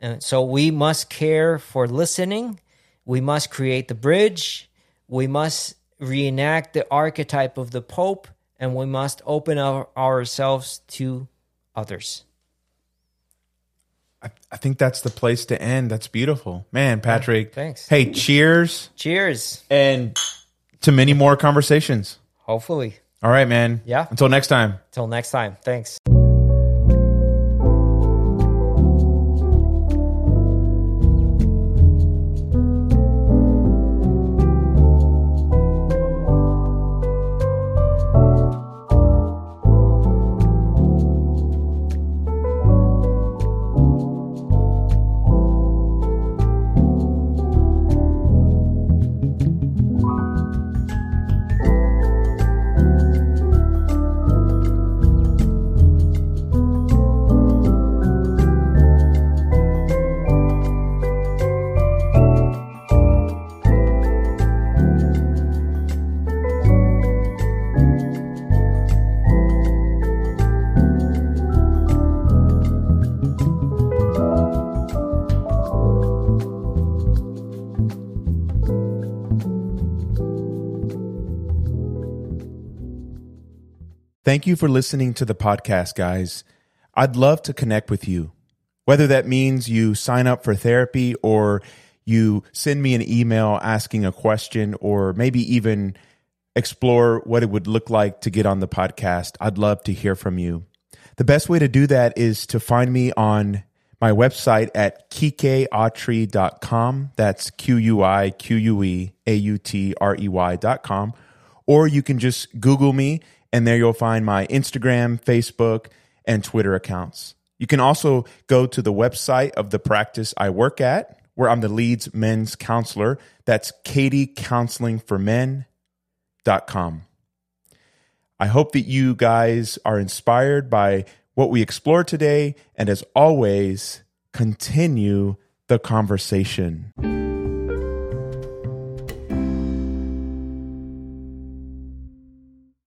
And so we must care for listening. We must create the bridge. We must reenact the archetype of the pope. And we must open our, ourselves to others I, I think that's the place to end. That's beautiful. Man, Patrick. thanks. Hey, cheers cheers and to many more conversations. hopefully All right, man. Yeah. Until next time. Until next time thanks Thank you for listening to the podcast, guys. I'd love to connect with you. Whether that means you sign up for therapy or you send me an email asking a question or maybe even explore what it would look like to get on the podcast, I'd love to hear from you. The best way to do that is to find me on my website at quiqueautrey.com. That's Q U I Q U E A U T R E Y.com. Or you can just Google me, and there you'll find my Instagram, Facebook, and Twitter accounts. You can also go to the website of the practice I work at, where I'm the Leeds men's counselor. That's katiecounselingformen.com. I hope that you guys are inspired by what we explored today. And as always, continue the conversation.